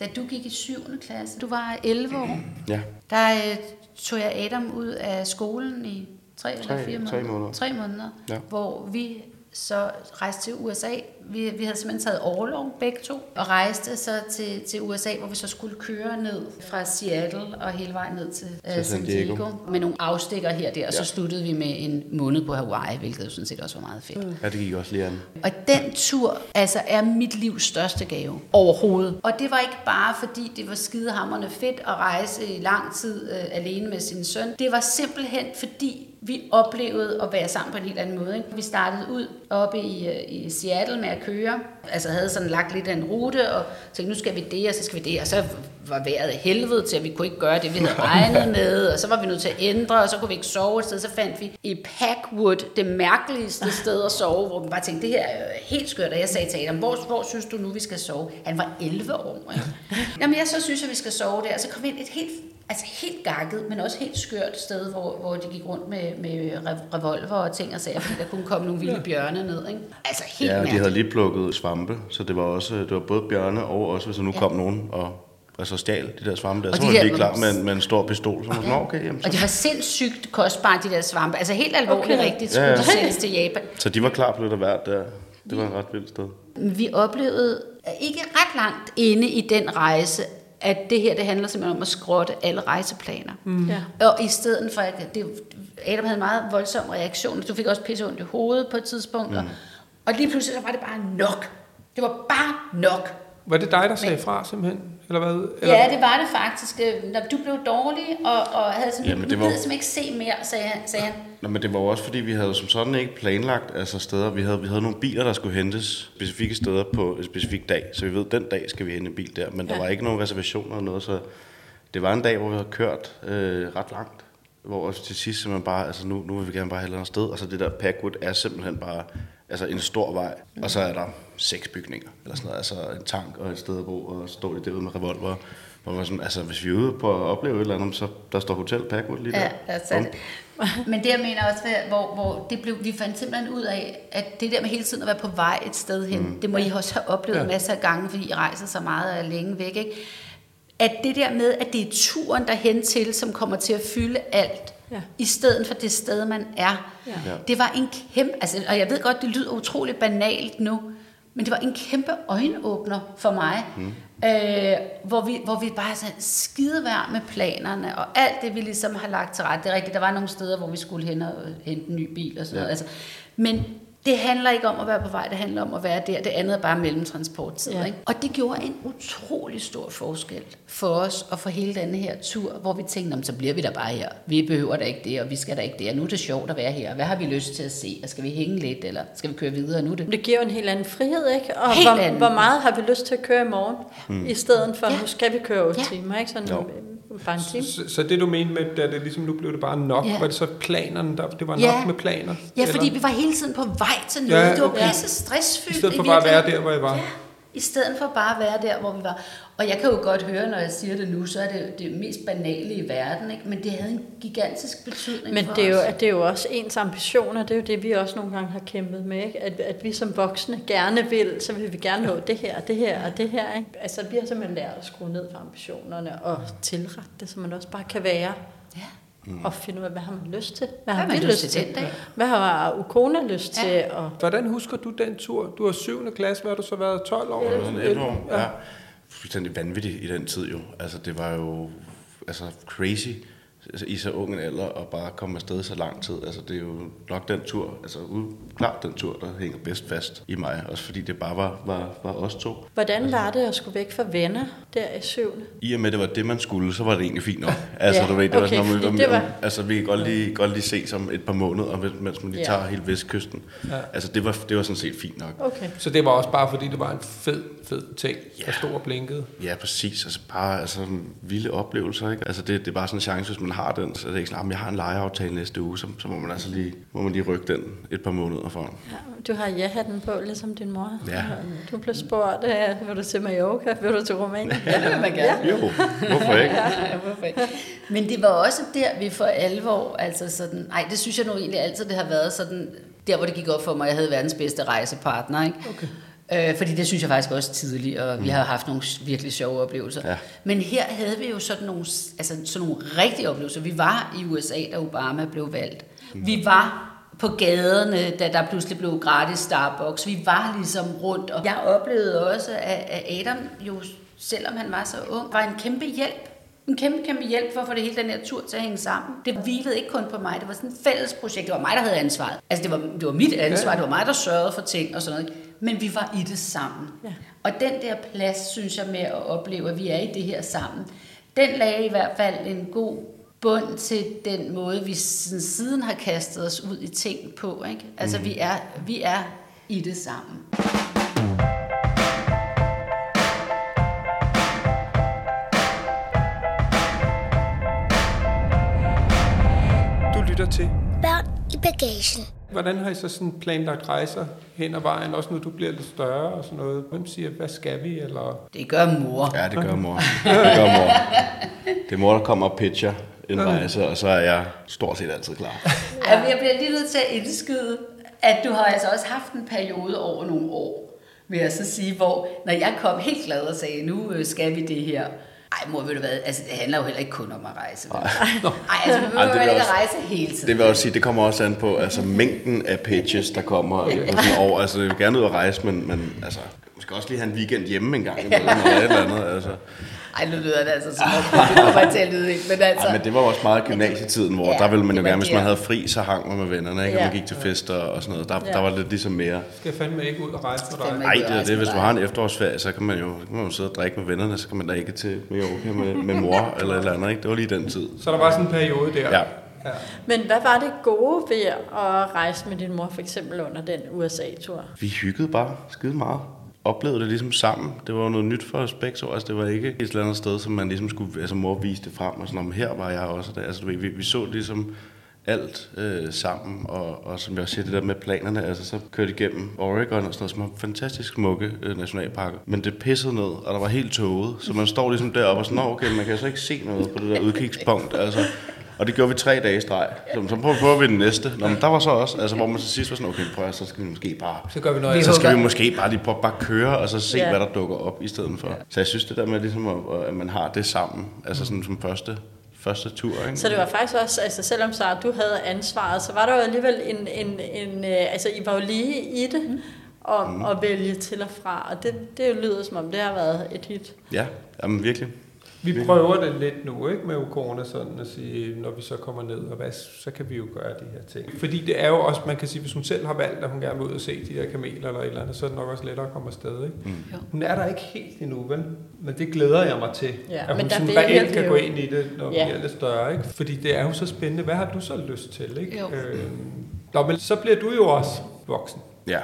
da du gik i 7. klasse, du var 11 år, Ja. der øh, tog jeg Adam ud af skolen i tre, eller Tre- fire tre måneder. måneder. Tre måneder, Ja. hvor vi så rejste til USA. Vi, vi havde simpelthen taget overlov begge to, og rejste så til, til USA, hvor vi så skulle køre ned fra Seattle og hele vejen ned til, Til uh, San Diego. Diego. Med nogle afstikker her og der, og så Ja. sluttede vi med en måned på Hawaii, hvilket jo sådan set også var meget fedt. Ja, det gik også lige an. Og den tur altså, er mit livs største gave overhovedet. Og det var ikke bare fordi det var skidehammerende fedt at rejse i lang tid øh, alene med sin søn. Det var simpelthen fordi vi oplevede at være sammen på en helt anden måde. Ikke? Vi startede ud oppe i, øh, i Seattle med at køre. Altså havde sådan lagt lidt af en rute og tænkte, nu skal vi det, og så skal vi det. Og så var vejret helvede til, at vi kunne ikke gøre det, vi havde regnet med. Og så var vi nødt til at ændre, og så kunne vi ikke sove et sted. Så fandt vi i Packwood det mærkeligste sted at sove, hvor vi bare tænkte, det her er helt skørt. Og jeg sagde til Adam, hvor, hvor synes du nu, vi skal sove? Han var 11 år. Ikke? Jamen, jeg så synes, at vi skal sove der. Og så kom vi ind et helt altså helt gakket, men også helt skørt sted, hvor, hvor de gik rundt med, med rev- revolver og ting og sager, fordi der kunne komme nogle vilde bjørne ned. Ikke? Altså helt Ja, og de havde lige plukket svampe, så det var også det var både bjørne og også, hvis der nu Ja. kom nogen og altså stjal de der svampe der, Og så de var de der- lige klar med, en- med en stor pistol. Så man sådan, okay, jamen, Og de så, var sindssygt kostbare, de der svampe. Altså helt alvorligt Okay. rigtigt Ja, skulle ja. de sælges til Japan. så de var klar på lidt af hvert der. Det var et ret vildt sted. Vi oplevede ikke ret langt inde i den rejse, at det her det handler simpelthen om at skrotte alle rejseplaner. Mm. Ja. Og i stedet for, at det, Adam havde en meget voldsom reaktion, du fik også pisse ondt i hovedet på et tidspunkt, mm. og, og lige pludselig så var det bare nok. Det var bare nok. Var det dig, der sagde Men- fra simpelthen? Eller hvad? Eller? Ja, det var det faktisk. Øh, Når du blev dårlig, og, og havde sådan, Jamen, det var- simpelthen ikke se mere, sagde, han- sagde han. Nå, men det var også fordi, vi havde som sådan ikke planlagt altså steder. Vi havde, vi havde nogle biler, der skulle hentes specifikke steder på en specifik dag. Så vi ved, den dag skal vi hente en bil der. Men der Ja. var ikke nogen reservationer eller noget, så det var en dag, hvor vi havde kørt øh, ret langt. Hvor til sidst simpelthen bare, altså nu, nu vil vi gerne bare have et eller andet sted. Og så det der Packwood er simpelthen bare altså en stor vej. Og så er der seks bygninger, eller sådan noget. Altså en tank og et sted at bo, og står de derude med revolver. Hvor man sådan, altså hvis vi er ude på at opleve et eller andet, så der står Hotel Packwood lige der. Ja, altså, Bum. men det jeg mener også, hvor, hvor det blev, vi fandt simpelthen ud af, at det der med hele tiden at være på vej et sted hen, mm. det må I også have oplevet. Ja. masser af gange, fordi I rejser så meget og er længe væk, ikke? At det der med, at det er turen derhen til, som kommer til at fylde alt, Ja. i stedet for det sted, man er. Ja. Det var en kæmpe, altså, og jeg ved godt, det lyder utroligt banalt nu, men det var en kæmpe øjenåbner for mig, mm. øh, hvor, vi, hvor vi bare sådan skidevær med planerne, og alt det, vi ligesom har lagt til ret. Det er rigtigt, der var nogle steder, hvor vi skulle hen og hente en ny bil og sådan Ja. noget. Altså, men det handler ikke om at være på vej, det handler om at være der. Det andet er bare mellemtransporttid. Ja. Ikke? Og det gjorde en utrolig stor forskel for os og for hele denne her tur, hvor vi tænkte, "Nå, men så bliver vi der bare her. Vi behøver da ikke det, og vi skal da ikke det. Og nu er det sjovt at være her. Hvad har vi lyst til at se? Og skal vi hænge lidt, eller skal vi køre videre? Nu det Det giver jo en helt anden frihed, ikke? Og Helt hvor, anden. hvor meget har vi lyst til at køre i morgen, mm. i stedet for, Ja. nu skal vi køre 8 Ja. timer, ikke? Sådan. Time. Så, så det du mente med, at det ligesom nu blev det bare nok, Ja. var det så planerne, der, det var Ja. nok med planer? Ja, fordi Eller? vi var hele tiden på vej til noget. Ja, Ja, det var okay. pisse stressfyldt. I stedet for bare at være der, hvor I var. Ja, i stedet for bare at være der, hvor vi var. Og jeg kan jo godt høre, når jeg siger det nu, så er det det mest banale i verden, ikke? men det havde en gigantisk betydning Men for det er, jo, os. at det er jo også ens ambitioner, det er jo det, vi også nogle gange har kæmpet med, ikke? At, at vi som voksne gerne vil, så vil vi gerne nå det her, det her og det her. Ikke? Altså, vi har simpelthen lært at skrue ned for ambitionerne og tilrette det, så man også bare kan være Ja. og finde ud af, hvad har man lyst til? Hvad, har man vi lyst lyst til den dag? Hvad har Ukona lyst Ja. til? Og, Hvordan husker du den tur? Du har 7. klasse, hvad har du så været? 12 år? eller Sådan sådan 11 år, ja. Fuldstændig vanvittigt i den tid jo. Altså det var jo altså, crazy i så ung en alder og bare komme afsted så lang tid. Altså det er jo nok den tur, altså klart den tur, der hænger bedst fast i mig. Også fordi det bare var, var, var os to. hvordan var det at skulle væk fra venner der i syvende? I og med, det var det, man skulle, så var det egentlig fint nok. Altså, Ja, du ved, det var okay, sådan, fordi om, det om, var- om, altså, vi kan godt lige, godt lige se som et par måneder, mens man lige Ja. tager hele vestkysten. Ja. Altså, det var, det var sådan set fint nok. Okay. Så det var også bare fordi, det var en fed, fed ting, der stod og blinkede. Ja, præcis. Altså bare altså, en vilde oplevelser. Ikke? Altså, det, det er bare sådan en chance, hvis man har den. Så er det ikke sådan, at jeg har en lejeaftale næste uge, så, så må man altså lige, må man lige rykke den et par måneder foran. Ja, du har ja-hatten på, ligesom din mor. Ja. Du blev spurgt, øh, vil du til Mallorca, vil du til Rumænien? Ja, det vil man gerne. Jo, hvorfor ikke? Ja, hvorfor ikke? Men det var også der, vi for alvor, altså sådan, nej, det synes jeg nu egentlig altid, det har været sådan, der hvor det gik op for mig, at jeg havde verdens bedste rejsepartner, ikke? Okay. Øh, fordi det synes jeg faktisk også tidligt, og vi har haft nogle virkelig sjove oplevelser. Ja. Men her havde vi jo sådan nogle, altså sådan nogle rigtige oplevelser. Vi var i USA, da Obama blev valgt. Vi var på gaderne, da der pludselig blev gratis Starbucks. Vi var ligesom rundt, og jeg oplevede også, at at Adam jo, selvom han var så ung, var en kæmpe hjælp. En kæmpe, kæmpe hjælp for at få det hele den her tur til at hænge sammen. Det hvilede ikke kun på mig, det var sådan et fælles projekt. Det var mig, der havde ansvaret. Altså, det var, det var mit ansvar, det var mig, der sørgede for ting og sådan noget. Men vi var i det sammen. Ja. Og den der plads, synes jeg, med at opleve, at vi er i det her sammen, den lagde i hvert fald en god bund til den måde, vi sådan siden har kastet os ud i ting på. Ikke? Altså, mm. vi, er, vi er i det sammen. Du lytter til Børn i bagagen. Hvordan har I så sådan planlagt rejser hen ad vejen, også når du bliver lidt større og sådan noget? Hvem siger, hvad skal vi? Eller? Det gør mor. Ja, det gør mor. Det gør mor. Det er mor, der kommer og pitcher en rejse, og så er jeg stort set altid klar. Ja. Jeg bliver lige nødt til at indskyde, at du har altså også haft en periode over nogle år, vil jeg så sige, hvor når jeg kom helt glad og sagde, nu øh, skal vi det her. Ej, mor, ved du hvad, altså det handler jo heller ikke kun om at rejse. vel? Ej, altså vi Ej, behøver det vil ikke at også- rejse hele tiden. Det vil også sige, det kommer også an på altså, mængden af pages, der kommer på sådan et år. Altså, jeg vil gerne ud og rejse, men, men altså, måske også lige have en weekend hjemme en gang imellem, eller et eller andet. Altså. Ej, nu lyder det altså som om, det kommer til at lyde, ikke? Men altså, Ja, men det var også meget gymnasietiden, hvor Ja, der ville man jo gerne, hvis man havde fri, så hang man med vennerne, ikke? Og man gik til fester og sådan noget. Der, Ja. der var lidt ligesom mere. Skal jeg fandme ikke ud og rejse for dig? Nej, det er det. Hvis du har en efterårsferie, så kan man jo, kan man jo sidde og drikke med vennerne, så kan man da ikke til Mallorca med, med mor eller et eller andet, ikke? Det var lige den tid. Så der var sådan en periode der. Ja. ja. Men hvad var det gode ved at rejse med din mor, for eksempel under den USA-tur? Vi hyggede bare skide meget. Oplevede det ligesom sammen. Det var jo noget nyt for os begge så. Altså, det var ikke et eller andet sted, som man ligesom skulle... Altså, mor viste det frem, og sådan, om her var jeg også der. Altså, du ved, vi, vi så ligesom alt øh, sammen, og, og som jeg også siger, det der med planerne, altså så kørte igennem Oregon og sådan noget, som har fantastisk smukke øh, nationalparker. Men det pissede ned, og der var helt tåget, så man står ligesom deroppe og sådan, okay, man kan så ikke se noget på det der udkigspunkt, altså. Og det gjorde vi tre dage i streg. Så, så prøver, prøver vi den næste. Nå, men der var så også, altså, hvor man så sidst var sådan, okay, prøv at, så skal vi måske bare Så gør vi noget så skal vi måske bare lige prøve bare køre, og så se, Ja. ja. hvad der dukker op i stedet for. Ja. Så jeg synes, det der med, ligesom, at, at man har det sammen, altså sådan som første, første tur. Ikke? Så det var faktisk også, altså selvom så du havde ansvaret, så var der jo alligevel en, en, en øh, altså I var jo lige i det, Mm. om mm. at vælge til og fra, og det, det lyder som om, det har været et hit. Ja, jamen virkelig. Vi prøver det lidt nu, ikke, med corona sådan at sige, når vi så kommer ned, og hvad, så kan vi jo gøre de her ting. Fordi det er jo også, man kan sige, hvis hun selv har valgt, at hun gerne vil ud og se de her kameler eller et eller andet, så er det nok også lettere at komme afsted, ikke? Mm. Jo. Hun er der ikke helt endnu, vel? Men det glæder jeg mig til, Ja, at men hun der sådan reelt vi kan jo. gå ind i det, når Ja. vi er lidt større, ikke? Fordi det er jo så spændende. Hvad har du så lyst til, ikke? Jo. Øhm, Nå, men så bliver du jo også voksen. Ja,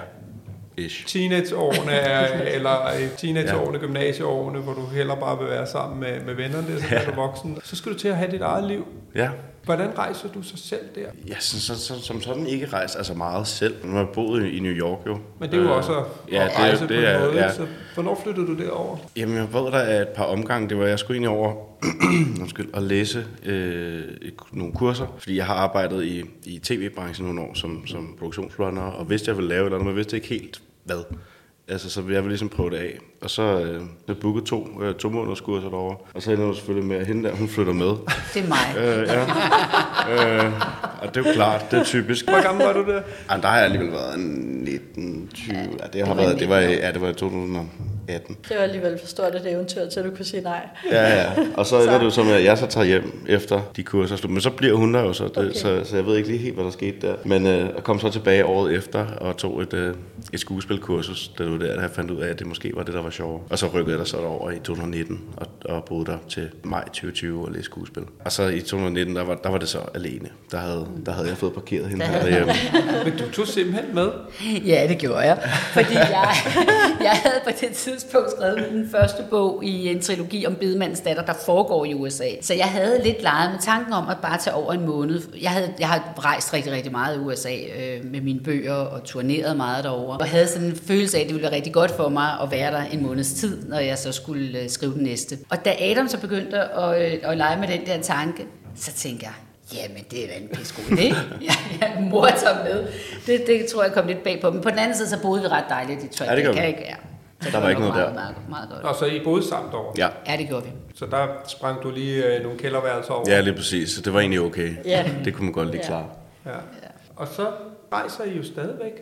ish. Teenageårene, er, eller øh, teenageårene, gymnasieårene, hvor du heller bare vil være sammen med, med vennerne, så bliver du voksen. Så skal du til at have dit eget liv. Ja. Hvordan rejser du så selv der? Ja, så, så, så, som sådan ikke rejst altså meget selv. Nu har jeg boet i, New York jo. Men det er jo Øh, også at, ja, at det rejse det på en er- måde. ja. Så hvornår flyttede du derover? Jamen, jeg var der et par omgange. Det var, jeg skulle egentlig over undskyld, at læse øh, nogle kurser, fordi jeg har arbejdet i, i tv-branchen nogle år som, som produktionsrunner, og vidste, jeg ville lave et eller andet, men vidste ikke helt, hvad. Altså, så jeg ville ligesom prøve det af. Og så øh, jeg bookede to, øh, to måneders kurser derovre. Og så ender jeg selvfølgelig med, at hende der, hun flytter med. det er mig. øh, ja. øh, og det er jo klart, det er typisk. Hvor gammel var du der? Jamen, der har jeg alligevel været en 19, 20. Ja, det har været, det var, i- ja, det var i 2018. Det var alligevel for stort et eventyr, til du kunne sige nej. Ja, ja. Og så ender det jo så med, at jeg så tager hjem efter de kurser er slut. Men så bliver hun der jo så, det, Okay. så, så jeg ved ikke lige helt, hvad der skete der. Men øh, jeg kom så tilbage året efter og tog et, øh, et skuespilkursus. Det var der, jeg fandt ud af, at det måske var det, der var sjovt. Og så rykkede jeg der så over i 2019 og, og boede der til maj 2020 og læste skuespil. Og så i 2019, der var, der var det så alene. Der havde, der havde jeg fået parkeret hende her derhjemme. Men du tog simpelthen med. Ja, det gjorde jeg. Fordi jeg, jeg havde på det tidspunkt skrevet den første bog i en trilogi om bedemandens datter, der foregår i USA. Så jeg havde lidt leget med tanken om at bare tage over en måned. Jeg, havde, jeg har rejst rigtig, rigtig meget i USA øh, med mine bøger og turneret meget derovre. Og havde sådan en følelse af, at det ville være rigtig godt for mig at være der en måneds tid, når jeg så skulle øh, skrive den næste. Og da Adam så begyndte at, øh, at lege med den der tanke, så tænkte jeg, Jamen, det er da en pisse god idé. ja, ja, mor tager med. Det, det tror jeg kom lidt bag på. Men på den anden side, så boede vi ret dejligt i Detroit. Ja, det gør kan vi. ikke, ja. Så Der var ikke noget meget, der. Meget, meget godt. Og så I boede sammen derovre. Ja. Ja, det gjorde vi. Så der sprang du lige øh, nogle kælderværelser over. Ja, lige præcis. Så det var egentlig okay. Ja. Det kunne man godt lige Ja. klare. ja. Og så rejser I jo stadigvæk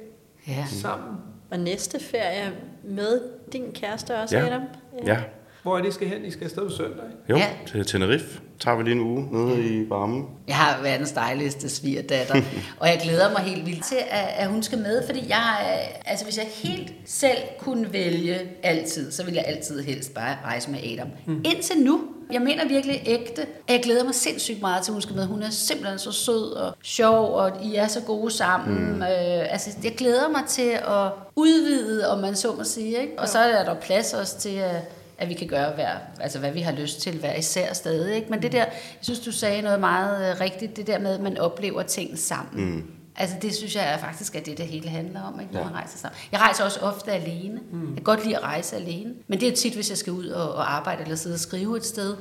Ja. sammen. Og næste ferie med din kæreste også, Ja. Adam? Ja, Hvor er det, I skal hen? I skal afsted på søndag. jo, Ja. til Tenerife tager vi lige en uge nede i varmen. Jeg har verdens dejligste svigerdatter, og jeg glæder mig helt vildt til, at, at hun skal med, fordi jeg, er- altså hvis jeg helt selv kunne vælge altid, så ville jeg altid helst bare rejse med Adam. Mm. Indtil nu, jeg mener virkelig ægte, at jeg glæder mig sindssygt meget til, at hun skal med. Hun er simpelthen så sød og sjov, og I er så gode sammen. Mm. Øh, altså, jeg glæder mig til at udvide, om man så må sige. Ikke? Og så er der plads også til, at at vi kan gøre hver, altså hvad vi har lyst til hver især stadig. Ikke? Men det der, jeg synes, du sagde noget meget øh, rigtigt, det der med, at man oplever ting sammen. Mm. Altså det synes jeg er faktisk er det, det hele handler om, ikke? når man rejser sammen. Jeg rejser også ofte alene. Mm. Jeg kan godt lide at rejse alene. Men det er tit, hvis jeg skal ud og, og arbejde eller sidde og skrive et sted.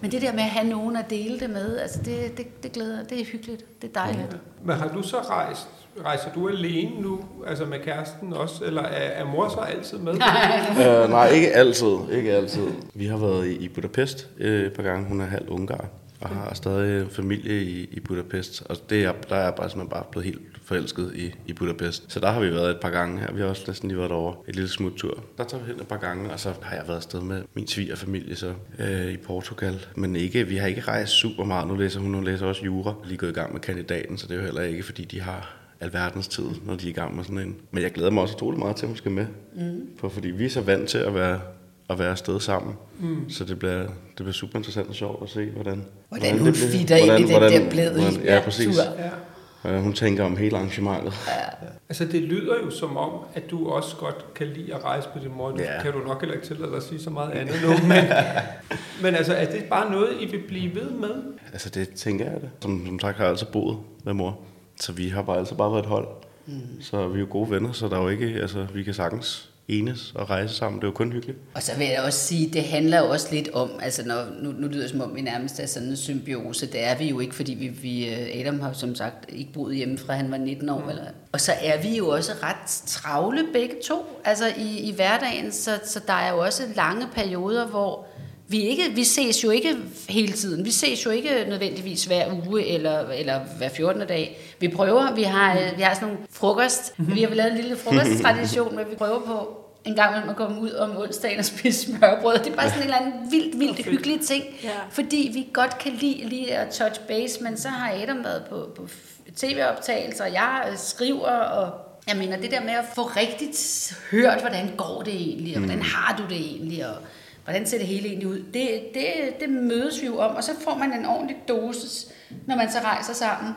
Men det der med at have nogen at dele det med, altså det, det, det glæder, det er hyggeligt, det er dejligt. Men har du så rejst? Rejser du alene nu, altså med kæresten også, eller er, er mor så altid med? Uh, nej, ikke altid. Ikke altid. Vi har været i, i Budapest øh, et par gange. Hun er halv ungar og har stadig familie i, i Budapest. Og det er, der er jeg bare, simpelthen bare blevet helt forelsket i, i Budapest. Så der har vi været et par gange her. Vi har også næsten lige været over et lille smuttur. Der tager vi hen et par gange, og så har jeg været afsted med min svigerfamilie så, øh, i Portugal. Men ikke, vi har ikke rejst super meget. Nu læser hun, hun læser også jura. Lige gået i gang med kandidaten, så det er jo heller ikke, fordi de har alverdens tid, når de er i gang med sådan en. Men jeg glæder mig også utrolig meget til, at hun skal med. Mm. For fordi vi er så vant til at være at være afsted sammen. Mm. Så det bliver, det bliver super interessant og sjovt at se, hvordan... Hvordan hun det bliver- fitter ind i den der blæde hvordan- Ja, præcis. tur. Ja. Hvordan hun tænker om hele arrangementet. Altså det lyder jo som om, at du også godt kan lide at rejse med din mor. Ja. kan du nok heller ikke tillade dig at sige så meget andet nu, men, men altså er det bare noget, I vil blive ved med? Altså det tænker jeg det. Som, som sagt har jeg altid boet med mor. Så vi har bare altid bare været et hold. Mm. Så vi er jo gode venner, så der er jo ikke... Altså, vi kan sagtens enes og rejse sammen. Det er jo kun hyggeligt. Og så vil jeg også sige, det handler jo også lidt om, altså når, nu, nu lyder det som om, vi nærmest er sådan en symbiose, det er vi jo ikke, fordi vi, vi øh, Adam har som sagt ikke boet hjemme fra han var 19 år. Mm. Eller, og så er vi jo også ret travle begge to, altså i, i hverdagen, så, så der er jo også lange perioder, hvor vi, ikke, vi ses jo ikke hele tiden. Vi ses jo ikke nødvendigvis hver uge eller, eller hver 14. dag. Vi prøver, vi har, øh, vi har sådan nogle frokost. Vi har lavet en lille frokosttradition, hvor vi prøver på en gang imellem at komme ud om onsdagen og spise smørbrød. Det er bare sådan en eller anden vildt, vildt hyggelig ting. Ja. Fordi vi godt kan lide lige at touch base, men så har Adam været på, på tv-optagelser, og jeg øh, skriver, og jeg mener det der med at få rigtigt hørt, hvordan går det egentlig, og hvordan har du det egentlig, og hvordan ser det hele egentlig ud, det, det, det mødes vi jo om, og så får man en ordentlig dosis, når man så rejser sammen.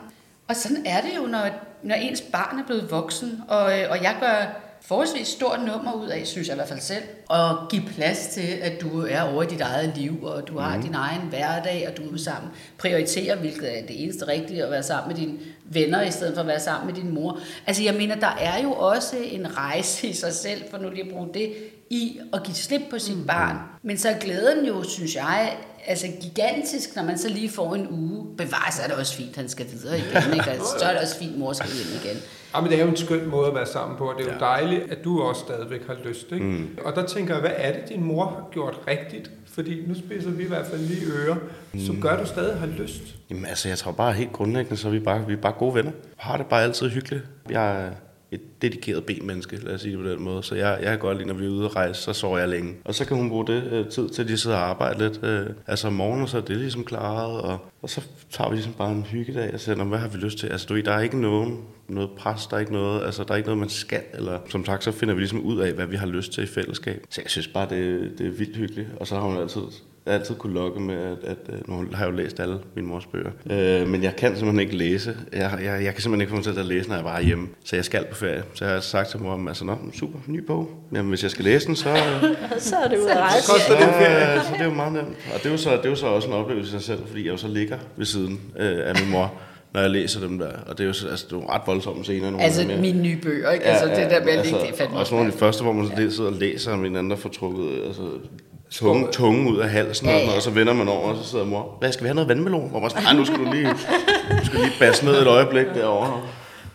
Og sådan er det jo, når, når ens barn er blevet voksen, og, øh, og jeg gør forholdsvis stort nummer ud af, synes jeg i hvert fald selv, at give plads til, at du er over i dit eget liv, og du har mm. din egen hverdag, og du er sammen prioriterer, hvilket er det eneste rigtige, at være sammen med dine venner, i stedet for at være sammen med din mor. Altså jeg mener, der er jo også en rejse i sig selv, for nu lige at bruge det, i at give slip på sit mm. barn. Men så er glæden jo, synes jeg, altså gigantisk, når man så lige får en uge. Bevares er det også fint, han skal videre igen, ikke? Altså, så er det også fint, mor skal hjem igen. Ja, men det er jo en skøn måde at være sammen på, og det er jo dejligt, at du også stadigvæk har lyst. Ikke? Mm. Og der tænker jeg, hvad er det, din mor har gjort rigtigt? Fordi nu spiser vi i hvert fald lige ører, mm. så gør du stadig har lyst. Jamen altså, jeg tror bare helt grundlæggende, så er vi bare, vi er bare gode venner. Har det bare altid hyggeligt. Jeg et dedikeret B-menneske, lad os sige det på den måde. Så jeg, jeg kan godt lide, når vi er ude og rejse, så sover jeg længe. Og så kan hun bruge det øh, tid til, at de sidder og arbejder lidt. Øh, altså om morgenen, så er det ligesom klaret, og, og så tager vi ligesom bare en hyggedag og siger, hvad har vi lyst til? Altså du ved, der er ikke nogen, noget pres, der er ikke noget, altså der er ikke noget, man skal, eller som sagt, så finder vi ligesom ud af, hvad vi har lyst til i fællesskab. Så jeg synes bare, det, det er vildt hyggeligt, og så har hun altid jeg har altid kunne lokke med, at, at, nu har jeg jo læst alle mine mors bøger. Øh, men jeg kan simpelthen ikke læse. Jeg, jeg, jeg kan simpelthen ikke få mig selv til at læse, når jeg bare er hjemme. Så jeg skal på ferie. Så jeg har sagt til mor, altså, Nå, super, ny bog. Jamen, hvis jeg skal læse den, så, Så er det ud at rejse. Så ferie. så, så det er jo meget nemt. Og det er jo så, det er jo så også en oplevelse i sig selv, fordi jeg jo så ligger ved siden øh, af min mor, når jeg læser dem der. Og det er jo så, altså, det er jo ret voldsomme scener. nogle Altså ja. mine nye bøger, ikke? Altså det der med at ligge, det er fandme Også nogle af de første, hvor man så sidder og læser, og min anden der får trukket altså, tunge, tunge ud af halsen, Ja, ja, og så vender man over, og så sidder mor, hvad, skal vi have noget vandmelon? Hvor man sådan, "Ej, nu skal du lige, du skal lige basse ned et øjeblik derovre.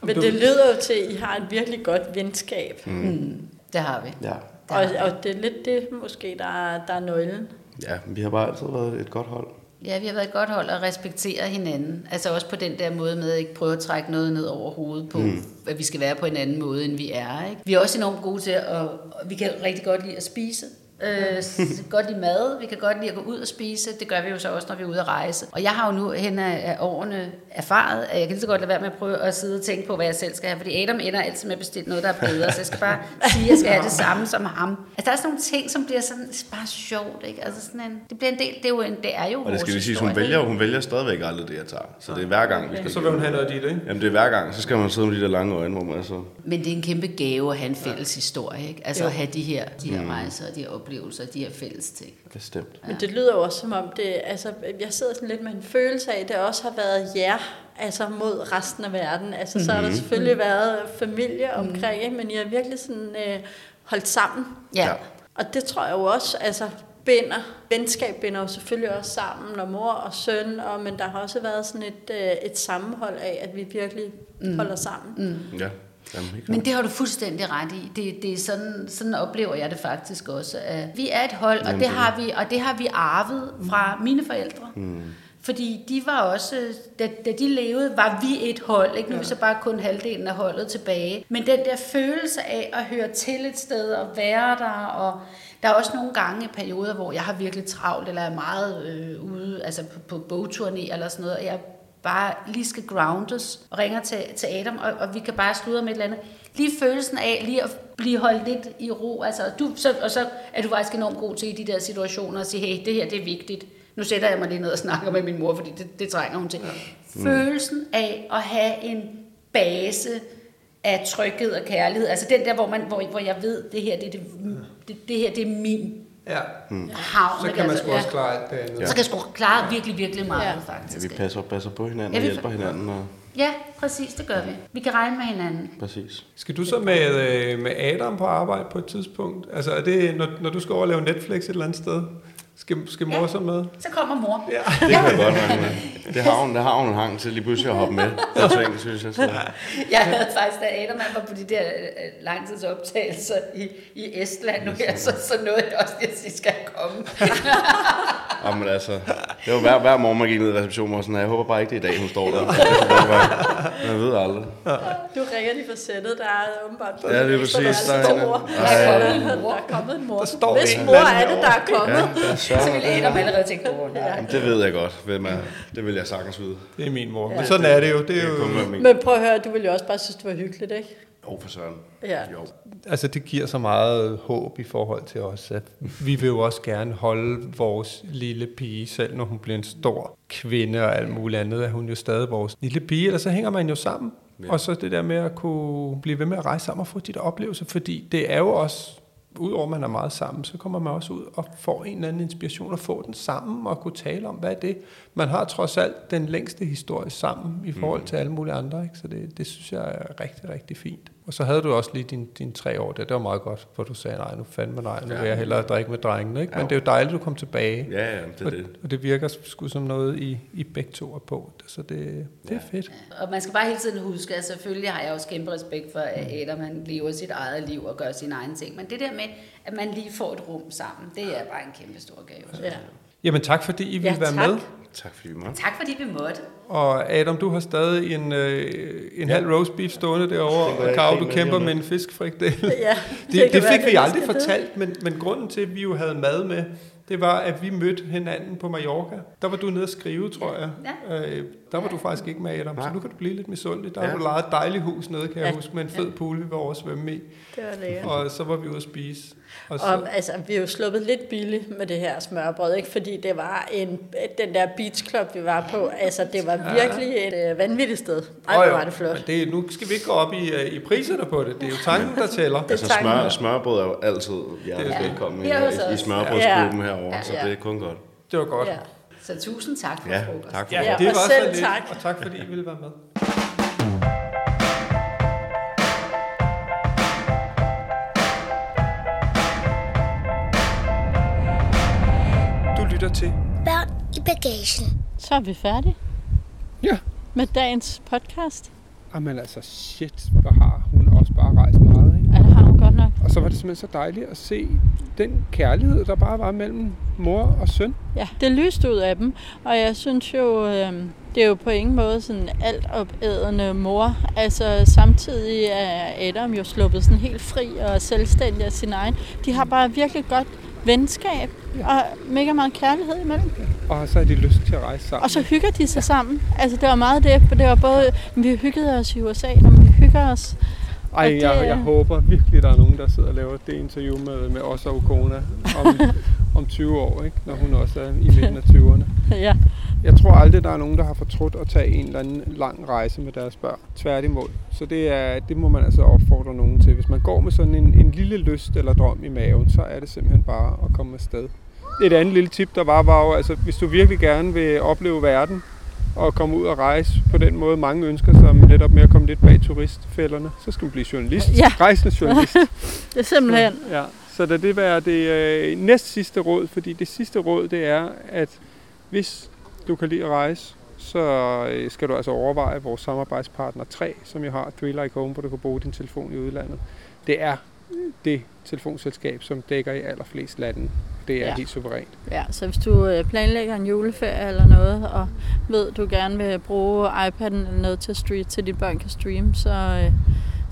Men det lyder jo til, at I har et virkelig godt venskab. Mm. Det har vi. Ja. Og, og det er lidt det, måske, der er, der er nøglen. ja, vi har bare altid været et godt hold. Ja, vi har været et godt hold og respektere hinanden. Altså også på den der måde med at ikke prøve at trække noget ned over hovedet på, mm. at vi skal være på en anden måde, end vi er. Ikke? Vi er også enormt gode til at, og vi kan rigtig godt lide at spise. Øh, godt lide mad, vi kan godt lide at gå ud og spise, det gør vi jo så også, når vi er ude at rejse. Og jeg har jo nu hen af årene erfaret, at jeg kan lige så godt lade være med at prøve at sidde og tænke på, hvad jeg selv skal have, fordi Adam ender altid med at bestille noget, der er bedre, så jeg skal bare sige, at jeg skal have det samme som ham. Altså der er sådan nogle ting, som bliver sådan bare sjovt, ikke? Altså sådan en, det bliver en del, det er jo, en, det er jo Og det skal vi sige, hun vælger, hun vælger stadigvæk aldrig det, jeg tager. Så det er hver gang, vi skal Så vil hun have noget af dit, ikke? Jamen det er hver gang, så skal man sidde med de der lange øjne, hvor man så... Men det er en kæmpe gave at have en fælles historie, ikke? Altså Jo. at have de her, de her rejser, de her oplevelser, de her fælles ting. Bestemt. Men det lyder jo også som om det, altså jeg sidder sådan lidt med en følelse af, at det også har været jer, altså mod resten af verden. Altså så har der selvfølgelig været familie omkring, ikke? men I har virkelig sådan øh, holdt sammen. Ja. Ja. Og det tror jeg jo også, altså binder, venskab binder jo selvfølgelig også sammen, og mor og søn, og, men der har også været sådan et, øh, et sammenhold af, at vi virkelig mm. holder sammen. Mm. Ja. Jamen, Men det har du fuldstændig ret i. Det, det er sådan, sådan oplever jeg det faktisk også. Vi er et hold, og det har vi, og det har vi arvet fra mine forældre. Mm. Fordi de var også, da, da de levede, var vi et hold. Ikke? Nu er vi så bare kun halvdelen af holdet tilbage. Men den der følelse af at høre til et sted og være der, og der er også nogle gange i perioder, hvor jeg har virkelig travlt, eller er meget øh, ude, altså på, på bogturné eller sådan noget, og jeg bare lige skal groundes, og ringer til, til Adam, og, og vi kan bare sludre med et eller andet. Lige følelsen af lige at blive holdt lidt i ro, altså, du, så, og så er du faktisk enormt god til i de der situationer at sige, hey, det her det er vigtigt. Nu sætter jeg mig lige ned og snakker med min mor, fordi det, det trænger hun til. Ja. Følelsen af at have en base af tryghed og kærlighed, altså den der, hvor, man, hvor, hvor jeg ved, det her, det, det, det, det her, det er min Ja. havn. Så kan man Altså, sgu også klare alt det andet. Så kan jeg sgu klare virkelig, virkelig meget, Ja. ja. faktisk. Ja, vi passer, passer på hinanden Ja, og vi- hjælper hinanden. Og... Ja, præcis, det gør vi. Vi kan regne med hinanden. Præcis. Skal du så med, øh, med Adam på arbejde på et tidspunkt? Altså er det, når, når du skal over og lave Netflix et eller andet sted? Skal, skal mor Ja. så med? Så kommer mor. Ja. Det kan jeg godt regne med. Det har hun, det har hun en hang til lige pludselig at hoppe med. på ting, synes jeg. Så. Jeg havde faktisk, da Adam var på de der øh, langtidsoptagelser i, i Estland nu her, så, så nåede jeg også lige at sige, skal jeg komme. Jamen altså, det var hver, hver morgen, man gik ned i receptionen og sådan, jeg håber bare ikke, det er i dag, hun står der. Det man ved aldrig. Du ringer lige fra sættet, der er åbenbart på Ja, det er præcis, der er en- Der er kommet en Der mor. er kommet en mor. står Hvis en mor er det, der er kommet. Ja, så, Så ville Adam allerede tænke, åh, nej. Jamen, det ved jeg godt, hvem er. Det vil jeg sagtens vide. Det er min mor. Men sådan er det jo. Det er Det er jo. Men prøv at høre, du ville jo også bare synes, det var hyggeligt, ikke? Jo, for søren. Ja. Jo. altså det giver så meget håb i forhold til os, at vi vil jo også gerne holde vores lille pige, selv når hun bliver en stor kvinde og alt muligt andet, er hun jo stadig vores lille pige, eller så hænger man jo sammen. Ja. Og så det der med at kunne blive ved med at rejse sammen og få de der oplevelser, fordi det er jo også, udover at man er meget sammen, så kommer man også ud og får en eller anden inspiration og få den sammen og kunne tale om, hvad er det? Man har trods alt den længste historie sammen i forhold til alle mulige andre, ikke? så det, det synes jeg er rigtig, rigtig fint. Og så havde du også lige dine din tre år der, det var meget godt, hvor du sagde, nej, nu fandme nej, nu vil jeg hellere drikke med drengene, ikke? men det er jo dejligt, at du kom tilbage. Ja, ja, det er og, det. og det virker sgu som noget, I, I begge to er på, så det, det er fedt. Og man skal bare hele tiden huske, at selvfølgelig har jeg også kæmpe respekt for, at Adam han lever sit eget liv og gør sine egne ting. Men det der med, at man lige får et rum sammen, det er bare en kæmpe stor gave. Ja. Jamen tak, fordi I ville Ja, være med. Tak fordi vi måtte. Tak fordi vi måtte. Og Adam, du har stadig en, øh, en halv roast beef stående derovre, og jeg Karo, du med kæmper om med en fiskfrikdel. Ja, det, det være, fik vi jeg aldrig det. fortalt, men, men grunden til, at vi jo havde mad med, det var, at vi mødte hinanden på Mallorca. Der var du nede at skrive, tror jeg. Ja. Øh, der var du faktisk ikke med, Adam, så Nej. nu kan du blive lidt misundelig. Der Ja. har du lejet et dejligt hus nede, kan jeg Ja. huske, med en fed pool, vi var over at svømme i. Det var lækkert. Og så var vi ude at spise. Og så, Og altså, vi er jo sluppet lidt billigt med det her smørbrød, ikke? fordi det var en, den der beach club, vi var på. Altså, det var virkelig et øh, vanvittigt sted. Ej, hvor jo, var det flot. Det, nu skal vi ikke gå op i, øh, i priserne på det. Det er jo tanken, der tæller. Det- Altså smør, smørbrød er jo altid hjertelig Ja. velkommen i, i os. smørbrødsklubben Ja. herovre, så Ja. det er kun godt. Det var godt. Ja. Så tusind tak for Ja, frokost. tak for Ja, Ja, det og var selv så lidt, tak. og tak fordi I ville være med. Du lytter til Børn i bagagen. Så er vi færdige Ja. med dagens podcast. Jamen altså, shit, hvor har hun også bare rejst meget, ikke? Ja, det har hun godt nok. Og så var det simpelthen så dejligt at se den kærlighed, der bare var mellem mor og søn. Ja, det lyste ud af dem, og jeg synes jo, øh, det er jo på ingen måde sådan alt opædende mor. Altså samtidig er Adam jo sluppet sådan helt fri og selvstændig af sin egen. De har bare virkelig godt venskab og mega meget kærlighed imellem. Og så har de lyst til at rejse sammen. Og så hygger de sig sammen. Altså det var meget det, det var både, vi hyggede os i USA, når vi hygger os. Ej, jeg, er- jeg håber virkelig, der er nogen, der sidder og laver det interview med, med os og Okona om, om 20 år, ikke? når hun også er i midten af 20'erne. Ja. Jeg tror aldrig, der er nogen, der har fortrudt at tage en eller anden lang rejse med deres børn. Tværtimod. Så det, er, det må man altså opfordre nogen til. Hvis man går med sådan en, en lille lyst eller drøm i maven, så er det simpelthen bare at komme afsted. Et andet lille tip, der var, var jo, altså, hvis du virkelig gerne vil opleve verden, og komme ud og rejse på den måde, mange ønsker sig, netop med at komme lidt bag turistfælderne, så skal du blive journalist. Ja. Rejsende journalist. Det er simpelthen. Ja, så lad det være det øh, næst sidste råd, fordi det sidste råd, det er, at hvis du kan lide at rejse, så øh, skal du altså overveje vores samarbejdspartner 3, som jo har Three Like Home, hvor du kan bruge din telefon i udlandet. Det er det telefonselskab, som dækker i allerflest lande. Det er Ja. helt suverænt. Ja, så hvis du øh, planlægger en juleferie eller noget, og ved, du gerne vil bruge iPad'en eller noget til, at stream, til dit børn kan streame, så, øh,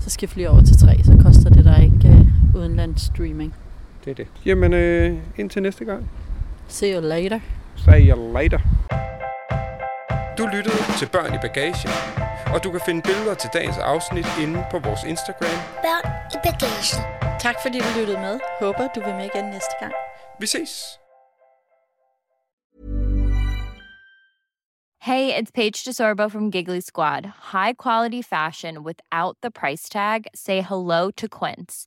så skift lige over til 3, så koster det dig ikke øh, udenlands streaming. Det er det. Jamen, øh, indtil næste gang. See you later. See you later. Du lyttede til Børn i Bagagen, og du kan finde billeder til dagens afsnit inde på vores Instagram. Børn i bagagen. Tak fordi du lyttede med. Håber du vil med igen næste gang. Vi ses! Hey, it's Paige DeSorbo from Giggly Squad. High quality fashion without the price tag. Say hello to Quince.